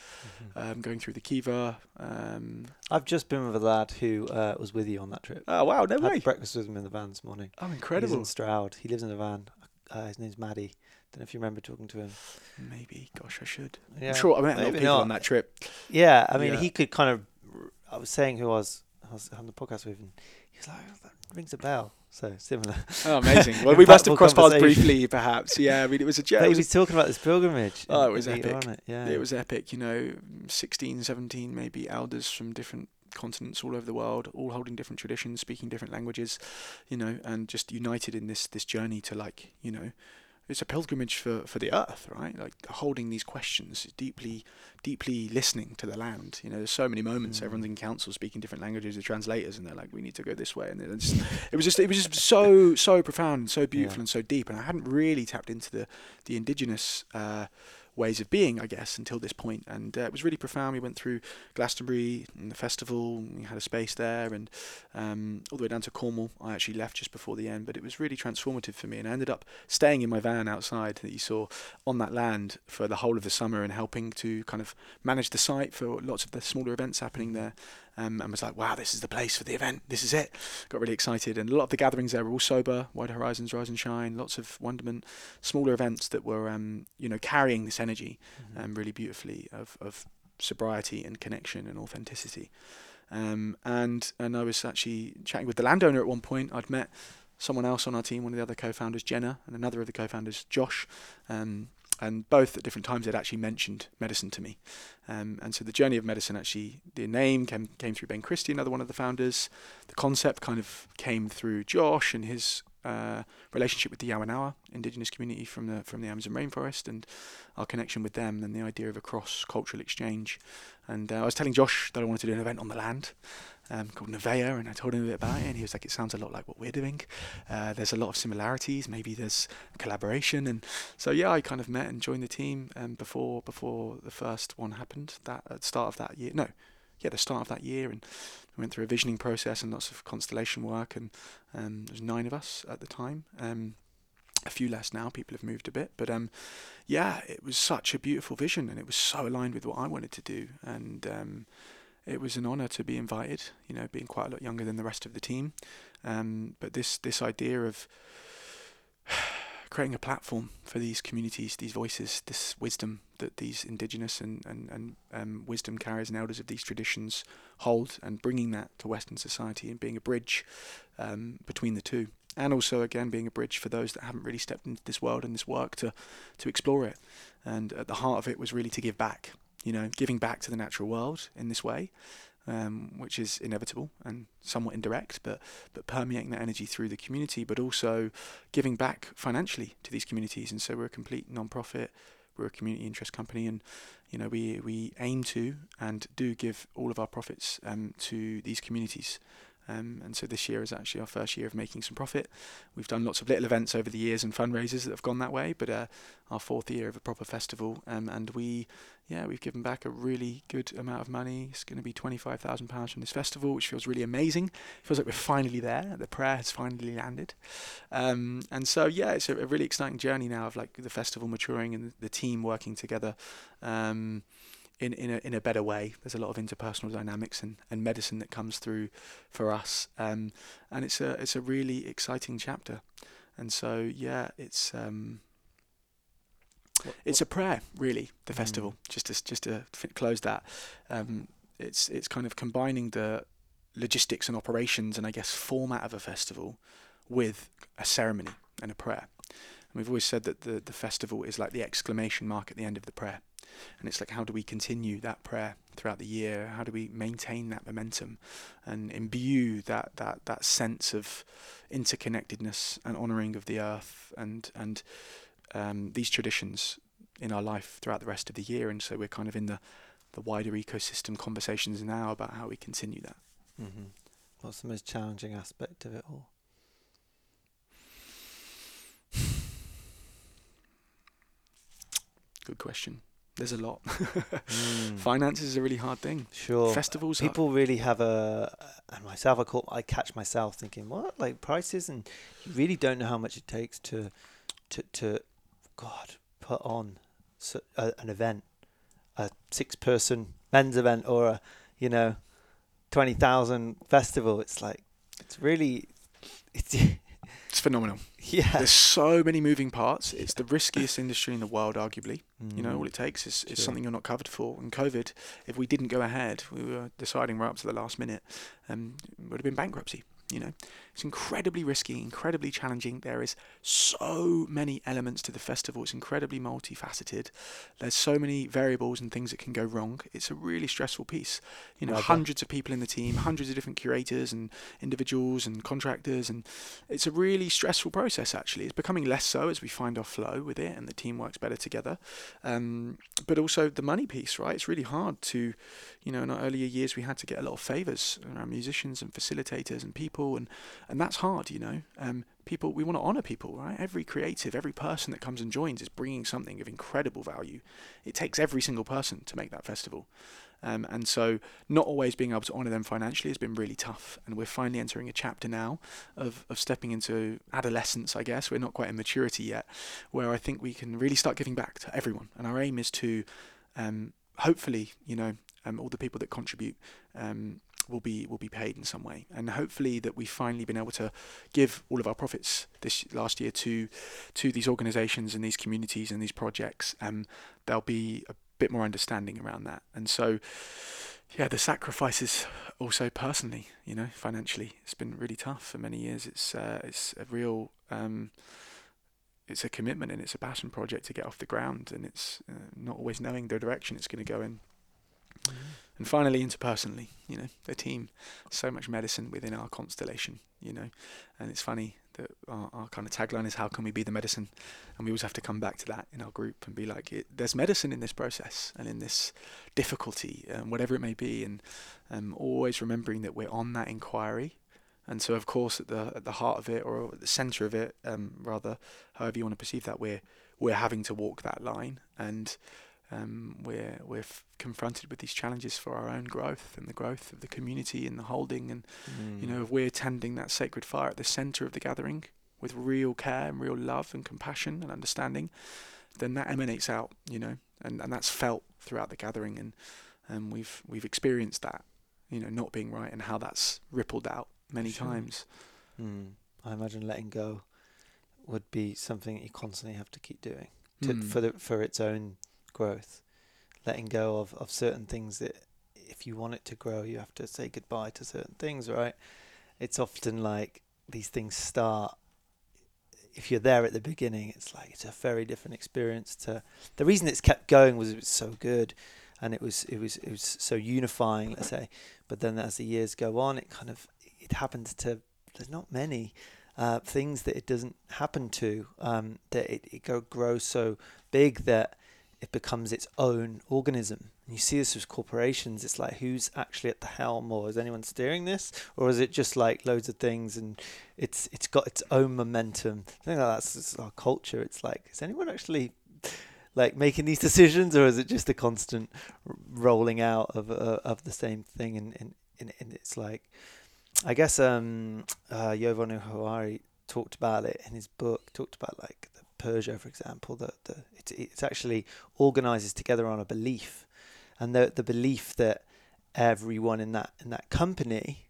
um, going through the Kiva. Um, I've just been with a lad who uh, was with you on that trip. oh wow, no Had way! breakfast with him in the van this morning. Oh, He's incredible. in Stroud. He lives in a van. Uh, his name's Maddie. Don't know if you remember talking to him. Maybe, gosh, I should. Yeah, I'm sure I met a lot of people not. on that trip. Yeah, I mean, Yeah. he could kind of. I was saying who I was, I was on the podcast with, and he was like, "Oh, "That rings a bell." So similar. Oh, amazing. Well, we must have crossed paths briefly, perhaps. Yeah, I mean, it was a journey. he was, talking about this pilgrimage. Oh, it was and we were epic. on it, Yeah, it was epic, you know, 16, 17 maybe elders from different continents all over the world, all holding different traditions, speaking different languages, you know, and just united in this this journey to like, you know, it's a pilgrimage for, for the earth, right? Like holding these questions, deeply, deeply listening to the land. You know, there's so many moments. Mm. Everyone's in council speaking different languages, the translators, and they're like, "We need to go this way." And just, it was just, it was just so, so profound, and so beautiful, Yeah. and so deep. And I hadn't really tapped into the, the indigenous uh, ways of being, I guess, until this point. And uh, it was really profound. We went through Glastonbury and the festival. We had a space there, and um, all the way down to Cornwall. I actually left just before the end, but it was really transformative for me. And I ended up staying in my van outside that you saw on that land for the whole of the summer and helping to kind of manage the site for lots of the smaller events happening there. Um, and was like, wow, this is the place for the event. This is it. Got really excited. And a lot of the gatherings there were all sober, Wide Horizons, Rise and Shine, lots of wonderment, smaller events that were, um, you know, carrying this energy Mhm. um, really beautifully of, of sobriety and connection and authenticity. Um, and and I was actually chatting with the landowner at one point. I'd met someone else on our team, one of the other co-founders, Jenna, and another of the co-founders, Josh. Um, and both at different times had actually mentioned medicine to me. Um, and so the journey of medicine actually, the name came came through Ben Christie, another one of the founders. The concept kind of came through Josh and his uh, relationship with the Yawanawa indigenous community from the from the Amazon rainforest and our connection with them and the idea of a cross cultural exchange. And uh, I was telling Josh that I wanted to do an event on the land. Um, called Nevaeh, and I told him a bit about it, and he was like, "It sounds a lot like what we're doing. Uh, there's a lot of similarities. Maybe there's collaboration." And so yeah, I kind of met and joined the team um, before before the first one happened. That at the start of that year, no, yeah, the start of that year, and we went through a visioning process and lots of constellation work, and um, there was nine of us at the time. Um, a few less now. People have moved a bit, but um, yeah, it was such a beautiful vision, and it was so aligned with what I wanted to do, and um, it was an honour to be invited. You know, being quite a lot younger than the rest of the team, um, but this this idea of creating a platform for these communities, these voices, this wisdom that these indigenous and, and, and um, wisdom carriers and elders of these traditions hold, and bringing that to Western society and being a bridge um, between the two. And also, again, being a bridge for those that haven't really stepped into this world and this work to, to explore it. And at the heart of it was really to give back, you know, giving back to the natural world in this way um, which is inevitable and somewhat indirect, but but permeating that energy through the community, but also giving back financially to these communities. And so we're a complete non-profit, we're a community interest company, and you know we we aim to and do give all of our profits um, to these communities. Um, and so this year is actually our first year of making some profit. We've done lots of little events over the years and fundraisers that have gone that way, but uh, our fourth year of a proper festival, um, and we, yeah, we've given back a really good amount of money. It's going to be twenty-five thousand pounds from this festival, which feels really amazing. It feels like we're finally there. The prayer has finally landed, um, and so yeah, it's a, a, really exciting journey now of like the festival maturing and the team working together. Um, in in a, in a better way. There's a lot of interpersonal dynamics and, and medicine that comes through for us, um, and it's a it's a really exciting chapter. And so yeah, it's um, what, it's a prayer really. The mm. festival, just to just to close that, um, it's it's kind of combining the logistics and operations and I guess format of a festival with a ceremony and a prayer. And we've always said that the, the festival is like the exclamation mark at the end of the prayer. And it's like, how do we continue that prayer throughout the year? How do we maintain that momentum and imbue that, that, that sense of interconnectedness and honouring of the earth and, and um, these traditions in our life throughout the rest of the year? And so we're kind of in the, the wider ecosystem conversations now about how we continue that. Mm-hmm. What's the most challenging aspect of it all? Good question. There's a lot. mm. Finances is a really hard thing. Sure. Festivals. People are, really have a, and myself, I call, I catch myself thinking, what, like prices, and you really don't know how much it takes to, to, to, God, put on so, a, an event, a six-person men's event, or a, you know, twenty thousand festival. It's like, it's really, it's it's phenomenal. Yeah. There's so many moving parts. It's the riskiest industry in the world, arguably. Mm. You know, all it takes is, is something you're not covered for. And COVID, if we didn't go ahead, we were deciding right up to the last minute, um, it would have been bankruptcy. You know, it's incredibly risky, incredibly challenging. There is so many elements to the festival. It's incredibly multifaceted. There's so many variables and things that can go wrong. It's a really stressful piece. You know, hundreds of people in the team, hundreds of different curators and individuals and contractors, and it's a really stressful process. Actually, it's becoming less so as we find our flow with it and the team works better together. Um, but also the money piece, right? It's really hard to, you know, in our earlier years we had to get a lot of favors around musicians and facilitators and people and and that's hard, you know. Um, people, we want to honor people, right? Every creative, every person that comes and joins is bringing something of incredible value. It takes every single person to make that festival. Um, and so, not always being able to honour them financially has been really tough. And we're finally entering a chapter now of, of stepping into adolescence, I guess. We're not quite in maturity yet, where I think we can really start giving back to everyone. And our aim is to um, hopefully, you know, um, all the people that contribute um, will be will be paid in some way, and hopefully that we've finally been able to give all of our profits this last year to to these organisations and these communities and these projects. Um, there'll be a bit more understanding around that, and so yeah, the sacrifices also personally, you know, financially, it's been really tough for many years. It's uh, it's a real um, it's a commitment and it's a passion project to get off the ground, and it's uh, not always knowing the direction it's going to go in. Mm-hmm. And finally, interpersonally, you know, the team, so much medicine within our constellation, you know, and it's funny that our, our kind of tagline is how can we be the medicine? And we always have to come back to that in our group and be like it, there's medicine in this process and in this difficulty um, whatever it may be. And um, always remembering that we're on that inquiry. And so of course at the at the heart of it or at the center of it um, rather however you want to perceive that we're we're having to walk that line. And um, we're we're f- confronted with these challenges for our own growth and the growth of the community and the holding and Mm. you know, if we're tending that sacred fire at the center of the gathering with real care and real love and compassion and understanding, then that emanates out, you know, and, and that's felt throughout the gathering and and we've we've experienced that, you know, not being right and how that's rippled out many Sure. times. Mm. I imagine letting go would be something that you constantly have to keep doing to, Mm. for the for its own growth. Letting go of, of certain things that if you want it to grow, you have to say goodbye to certain things, right? It's often like these things start. If you're there at the beginning, it's like it's a very different experience. To the reason it's kept going was it was so good, and it was it was it was so unifying. Let's say, but then as the years go on, it kind of it happens to. There's not many uh, things that it doesn't happen to. Um, that it, it go, grows so big that it becomes its own organism. And you see this with corporations. It's like who's actually at the helm, or is anyone steering this, or is it just like loads of things and it's it's got its own momentum? I think that's our culture. It's like is anyone actually like making these decisions, or is it just a constant rolling out of uh, of the same thing? And, and, and, it's like, I guess um, uh, talked about it in his book. Talked about like Peugeot, for example. That the it's it's actually organizes together on a belief, and the the belief that everyone in that in that company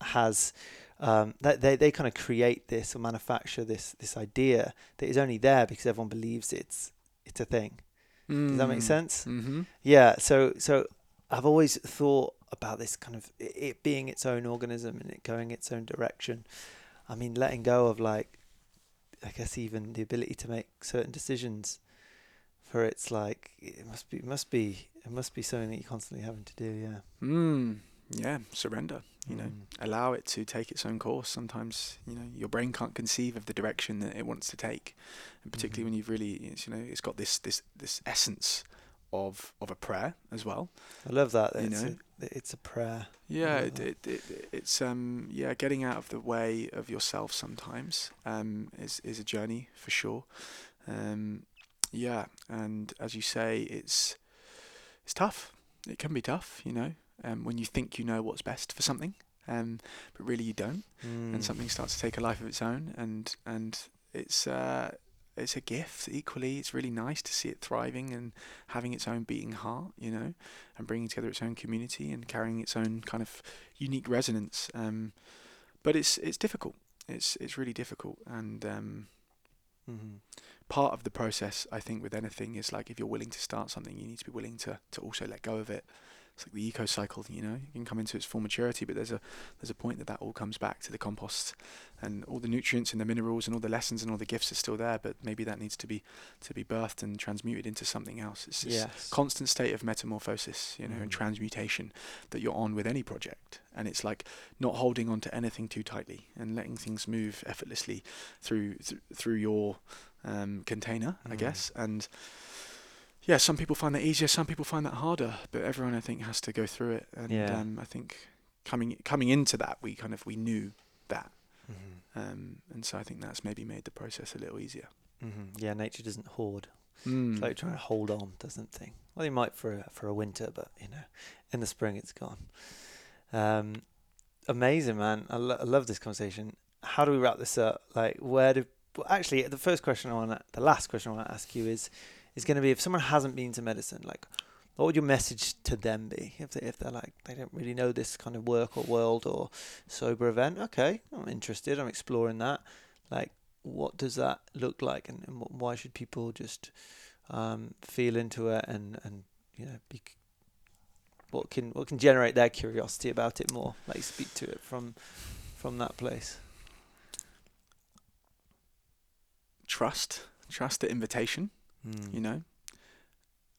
has um, that they, they kind of create this or manufacture this this idea that is only there because everyone believes it's it's a thing. Does that make sense? Mm-hmm. Yeah. So so I've always thought about this kind of it being its own organism and it going its own direction. I mean, letting go of like, I guess even the ability to make certain decisions. For it's like it must be it must be it must be something that you're constantly having to do. Yeah. Mm. Yeah, surrender. You know, Mm. allow it to take its own course. Sometimes, you know, your brain can't conceive of the direction that it wants to take, and particularly Mhm. when you've really, it's, you know, it's got this this this essence of of a prayer as well. I love that. You It's know? a, it's a prayer. Yeah, it, it, it, it's um yeah, getting out of the way of yourself sometimes um is is a journey for sure. Um, yeah, and as you say, it's it's tough. It can be tough, you know, um, when you think you know what's best for something, um, but really you don't, Mm. and something starts to take a life of its own, and and it's uh it's a gift. Equally, it's really nice to see it thriving and having its own beating heart, you know, and bringing together its own community and carrying its own kind of unique resonance. Um, but it's it's difficult. It's it's really difficult, and um, Mhm. part of the process, I think, with anything is like if you're willing to start something, you need to be willing to to also let go of it. It's like the eco cycle, you know. You can come into its full maturity, but there's a there's a point that that all comes back to the compost, and all the nutrients and the minerals and all the lessons and all the gifts are still there. But maybe that needs to be to be birthed and transmuted into something else. It's this Yes. constant state of metamorphosis, you know, and Mm. transmutation that you're on with any project. And it's like not holding on to anything too tightly and letting things move effortlessly through th- through your um, container, I Mm. guess. And yeah, some people find that easier, some people find that harder, but everyone I think has to go through it. And Yeah. um, I think coming coming into that, we kind of we knew that, mm-hmm. um, and so I think that's maybe made the process a little easier. Mm-hmm. Yeah, nature doesn't hoard. Mm. It's like trying to hold on to something. Well, you might for a, for a winter, but you know, in the spring it's gone. Um, amazing, man. I, lo- I love this conversation. How do we wrap this up? Like, where do? Well, actually, the first question I want the last question I want to ask you is, is going to be if someone hasn't been to medicine, like, what would your message to them be if they if they're like they don't really know this kind of work or world or sober event? Okay, I'm interested. I'm exploring that. Like, what does that look like, and, and why should people just um, feel into it and and you know be what can what can generate their curiosity about it more like speak to it from from that place Trust, trust the invitation. Mm. you know,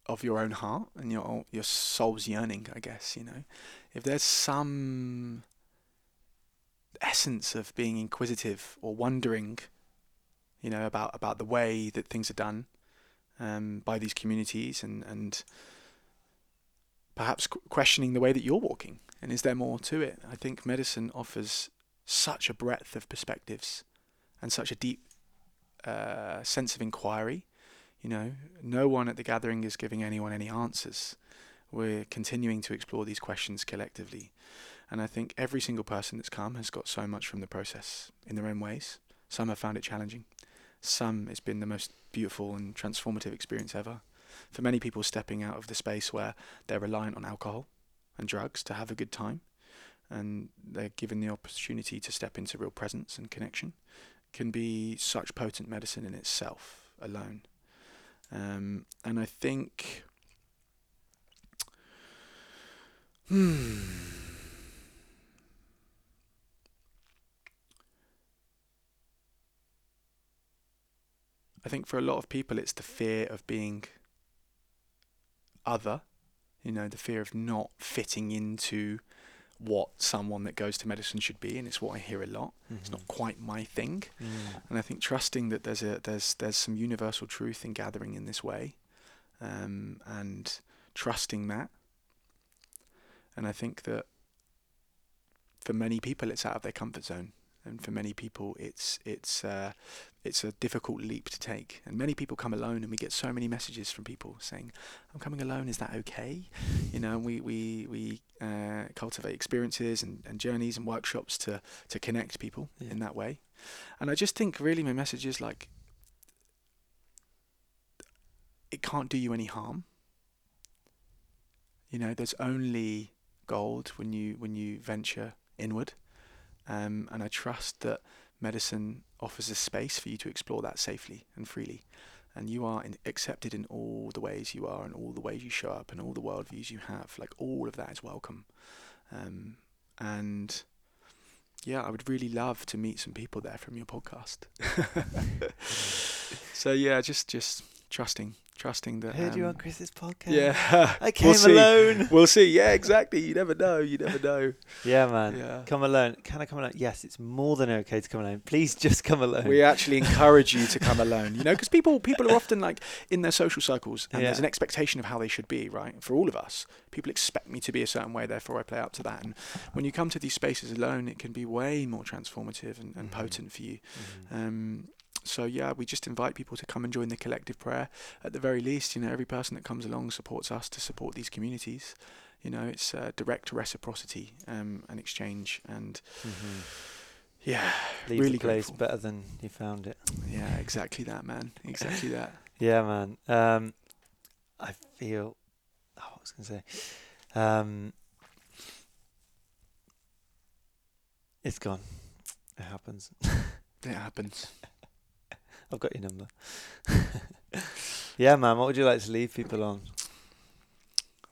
of your own heart and your your soul's yearning, I guess, you know. If there's some essence of being inquisitive or wondering, you know, about about the way that things are done um, by these communities, and and perhaps questioning the way that you're walking. And is there more to it? I think medicine offers such a breadth of perspectives and such a deep uh, sense of inquiry. You know, no one at the gathering is giving anyone any answers. We're continuing to explore these questions collectively. And I think every single person that's come has got so much from the process in their own ways. Some have found it challenging. Some it's been the most beautiful and transformative experience ever. For many people, stepping out of the space where they're reliant on alcohol and drugs to have a good time, and they're given the opportunity to step into real presence and connection, can be such potent medicine in itself alone. Um, and I think. Hmm. I think for a lot of people, it's the fear of being other, you know, the fear of not fitting into what someone that goes to medicine should be, and it's what I hear a lot. Mm-hmm. It's not mm-hmm. quite my thing, mm. and I think trusting that there's a there's there's some universal truth in gathering in this way, um, and trusting that. And I think that for many people, it's out of their comfort zone and for many people it's it's uh, it's a difficult leap to take. And many people come alone and we get so many messages from people saying i'm coming alone is that okay? You know we we we uh, cultivate experiences and, and journeys and workshops to to connect people yeah. in that way. And i just think really my message is like it can't do you any harm. You know there's only gold when you when you venture inward. Um, and I trust that medicine offers a space for you to explore that safely and freely. And you are in, accepted in all the ways you are, and all the ways you show up, and all the worldviews you have. Like all of that is welcome. Um, and yeah, I would really love to meet some people there from your podcast. so yeah, just just trusting trusting that. Heard um, you on Chris's podcast. Yeah, I came we'll alone. We'll see. Yeah, exactly. You never know. You never know. yeah, man. Yeah. Come alone. Can I come alone? Yes, it's more than okay to come alone. Please just come alone. We actually encourage you to come alone. You know, because people people are often like in their social circles, and yeah. there's an expectation of how they should be. Right. For all of us, people expect me to be a certain way. Therefore, I play up to that. And when you come to these spaces alone, it can be way more transformative and, and mm-hmm. potent for you. Mm-hmm. Um, so yeah, we just invite people to come and join the collective prayer. At the very least, you know, every person that comes along supports us to support these communities. You know, it's uh, direct reciprocity um, and exchange, and mm-hmm. yeah, leave really the place grateful. better than you found it. Yeah, exactly that, man. Exactly that. yeah, man. Um, I feel. Oh, I was gonna say. Um, it's gone. It happens. it happens. I've got your number. yeah, man. What would you like to leave people on?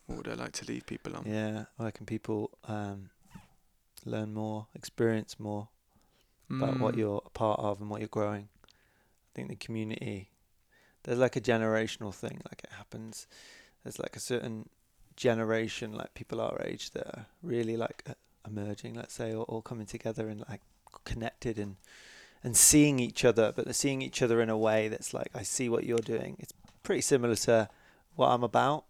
What would I like to leave people on? Yeah, where can people um, learn more, experience more mm. about what mm. you're a part of and what you're growing? I think the community, there's like a generational thing. Like it happens. There's like a certain generation, like people our age, that are really like uh, emerging, let's say, or all coming together and like connected and and seeing each other, but they're seeing each other in a way that's like, I see what you're doing. It's pretty similar to what I'm about,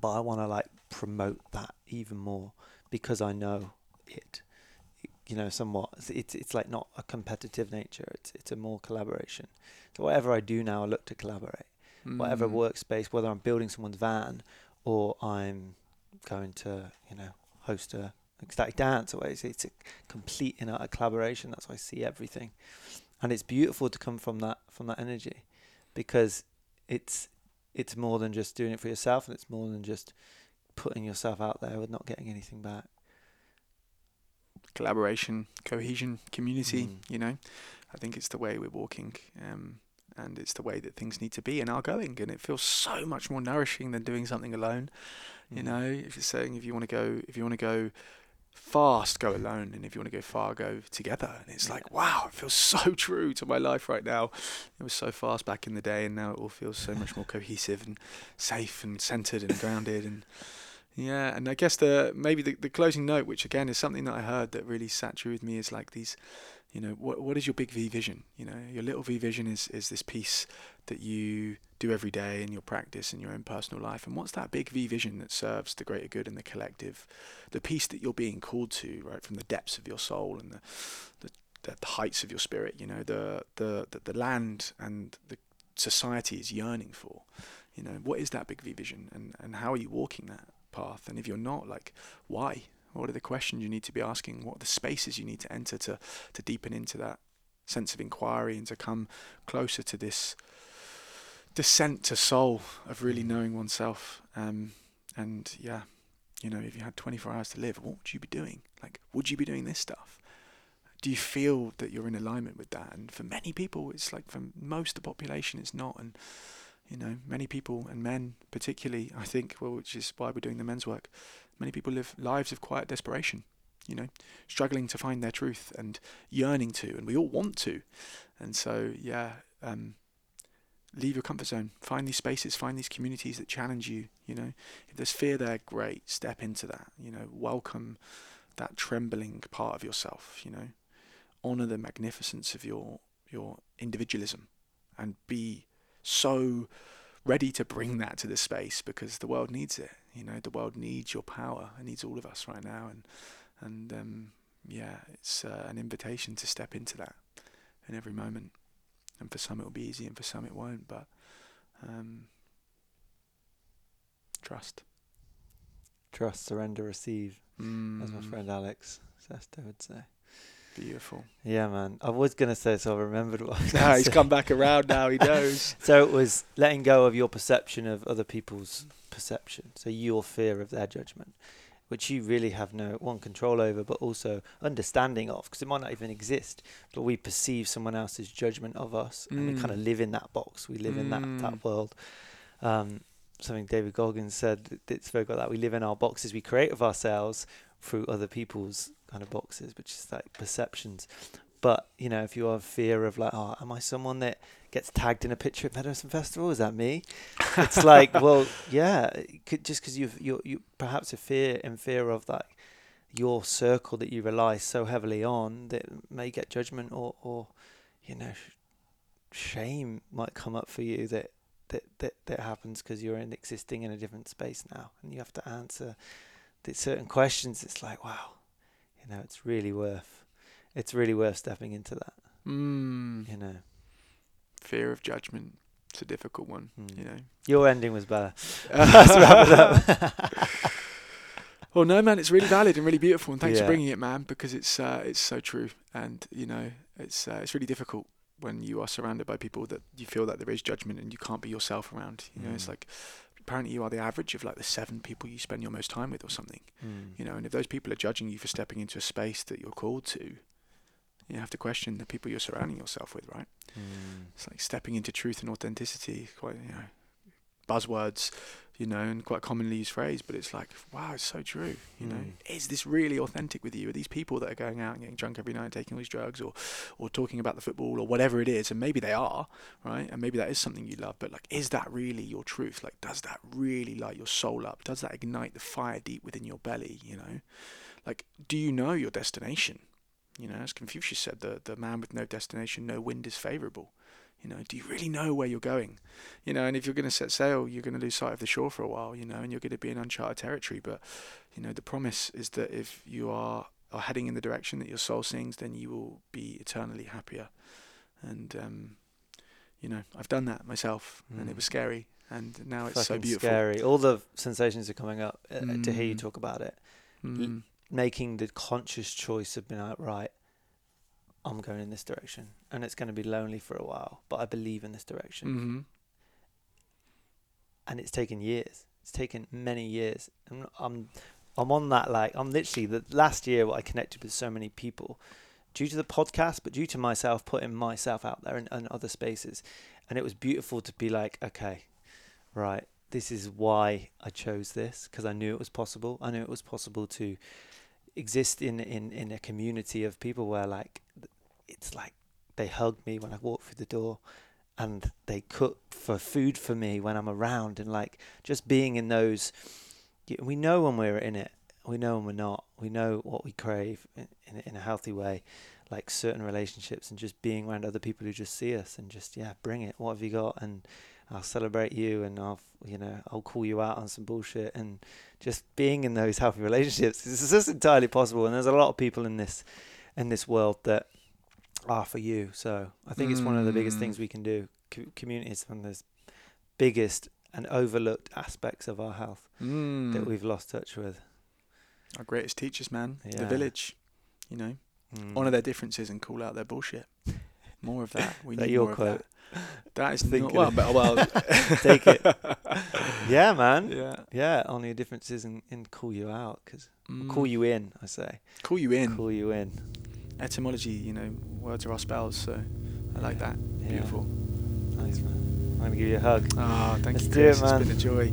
but I want to like promote that even more because I know it. You know, somewhat. It's it's like not a competitive nature. It's it's a more collaboration. So whatever I do now, I look to collaborate. Mm. Whatever workspace, whether I'm building someone's van or I'm going to, you know, host a ecstatic dance or it's, it's a complete and utter collaboration. That's why i see everything. And it's beautiful to come from that from that energy because it's it's more than just doing it for yourself and it's more than just putting yourself out there with not getting anything back. Collaboration cohesion community mm. you know? I think it's the way we're walking um, and it's the way that things need to be and are going and it feels so much more nourishing than doing something alone mm. you know? If you're saying if you want to go if you want to go fast, go alone, and if you want to go far, go together. And it's like, wow, it feels so true to my life right now. It was so fast back in the day, and now it all feels so much more cohesive and safe and centered and grounded. And Yeah, and I guess the maybe the, the closing note, which again is something that I heard that really sat true with me, is like these, you know, what what is your big V vision? You know, your little V vision is is this piece that you do every day in your practice in your own personal life, and what's that big V vision that serves the greater good and the collective, the piece that you're being called to, right, from the depths of your soul and the the, the heights of your spirit. You know, the the the, the land and the society is yearning for. You know, what is that big V vision, and and how are you walking that? path? And if you're not, like, why? What are the questions you need to be asking? What are the spaces you need to enter to, to deepen into that sense of inquiry and to come closer to this descent to soul of really knowing oneself? Um, and yeah, you know, if you had 24 hours to live, what would you be doing? Like, would you be doing this stuff? Do you feel that you're in alignment with that? And for many people, it's like for most of the population, it's not. And you know, many people and men particularly, I think, well, which is why we're doing the men's work. Many people live lives of quiet desperation, you know, struggling to find their truth and yearning to, and we all want to. And so, yeah, um, leave your comfort zone. Find these spaces, find these communities that challenge you. You know, if there's fear there, great. Step into that. You know, welcome that trembling part of yourself. You know, honor the magnificence of your your individualism, and be so ready to bring that to the space because the world needs it. You know, the world needs your power. It needs all of us right now, and and um, yeah, it's uh, an invitation to step into that in every moment. And for some it will be easy, and for some it won't. But um, trust, trust, surrender, receive, mm. as my friend Alex Sesta would say. Beautiful. Yeah, man. I was gonna say, so I remembered what. I nah, he's come back around now. He knows. so it was letting go of your perception of other people's perception. So your fear of their judgment, which you really have no one control over, but also understanding of, because it might not even exist. But we perceive someone else's judgment of us, and we kind of Mm. live in that box. We live in that Mm. that world. Um, something David Goggins said that- that spoke about that. We live in our boxes. We create of ourselves through other people's kind of boxes, which is like perceptions. But you know, if you have fear of like, oh, am I someone that gets tagged in a picture at Medicine Festival? Is that me? It's like, well, yeah, could, just because you've you you perhaps a fear in fear of that your circle that you rely so heavily on that may get judgment or or you know shame might come up for you that that that, that happens because you're in existing in a different space now and you have to answer certain questions it's like wow you know it's really worth it's really worth stepping into that Mm. you know Fear of judgment. It's a difficult one. Mm. You know. your ending was better let's wrap it up Well, no, man, it's really valid and really beautiful, and thanks Yeah. for bringing it, man, because it's uh, it's so true, and you know, it's uh, it's really difficult when you are surrounded by people that you feel that there is judgment and you can't be yourself around. You know, it's Mm. like apparently you are the average of like the seven people you spend your most time with, or something. Mm. You know, and if those people are judging you for stepping into a space that you're called to, you have to question the people you're surrounding yourself with, right? Mm. It's like stepping into truth and authenticity, quite you know, buzzwords, you know, and quite commonly used phrase, but it's like, wow, it's so true. You know, Mm. is this really authentic with you? Are these people that are going out and getting drunk every night, and taking all these drugs, or or talking about the football or whatever it is? And maybe they are, right? And maybe that is something you love, but like, is that really your truth? Like, does that really light your soul up? Does that ignite the fire deep within your belly? You know, like, do you know your destination? You know, as Confucius said, the the man with no destination, no wind is favourable. You know, do you really know where you're going? You know, and if you're going to set sail, you're going to lose sight of the shore for a while. You know, and you're going to be in uncharted territory. But you know, the promise is that if you are are heading in the direction that your soul sings, then you will be eternally happier. And um, you know, I've done that myself, and Mm. it was scary, and now it's so beautiful. scary all the sensations are coming up uh, to hear you Mm. talk about it Mm. Making the conscious choice of being like, right, I'm going in this direction, and it's going to be lonely for a while, but I believe in this direction, Mhm. and it's taken years. It's taken many years, and I'm, I'm on that like I'm literally the last year I connected with so many people, due to the podcast, but due to myself putting myself out there in, in other spaces, and it was beautiful to be like, okay, right, this is why I chose this because I knew it was possible. I knew it was possible to exist in, in, in a community of people where like it's like they hug me when I walk through the door and they cook for food for me when I'm around and like just being in those we know when we're in it. We know when we're not. We know what we crave in, in, in a healthy way, like certain relationships and just being around other people who just see us and just yeah, bring it. What have you got? And I'll celebrate you and I'll you know I'll call you out on some bullshit and just being in those healthy relationships. This is just entirely possible. And there's a lot of people in this in this world that are for you. So I think it's one of the biggest Mm. things we can do. Co- community is one of the biggest and overlooked aspects of our health Mm. that we've lost touch with. Our greatest teachers, man. The village. You know, Mm. honour their differences and call out their bullshit. More of that. We need your more quote? of that. That is Thinking well, but, well Take it. Yeah, man. Yeah. Yeah, only your differences and, and call you out because call Mm. you in. I say Call you in. call you in. Etymology, you know, words are our spells, so I like that. Yeah. Beautiful. Nice man. I'm gonna give you a hug. Ah, thank Let's you, do it, Chris. man. It's been a joy.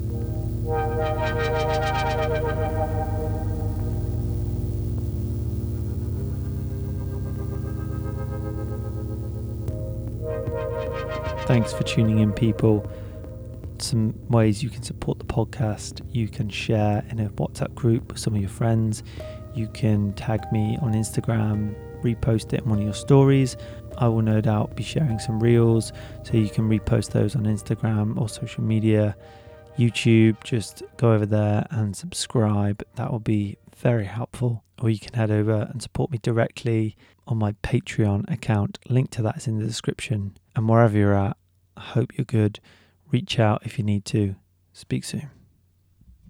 Thanks for tuning in, people. Some ways you can support the podcast. You can share in a WhatsApp group with some of your friends. You can tag me on Instagram, repost it in one of your stories. I will no doubt be sharing some reels, so you can repost those on Instagram or social media, YouTube. Just go over there and subscribe. That will be very helpful. Or you can head over and support me directly on my Patreon account. Link to that is in the description. And wherever you're at, I hope you're good. Reach out if you need to. Speak soon.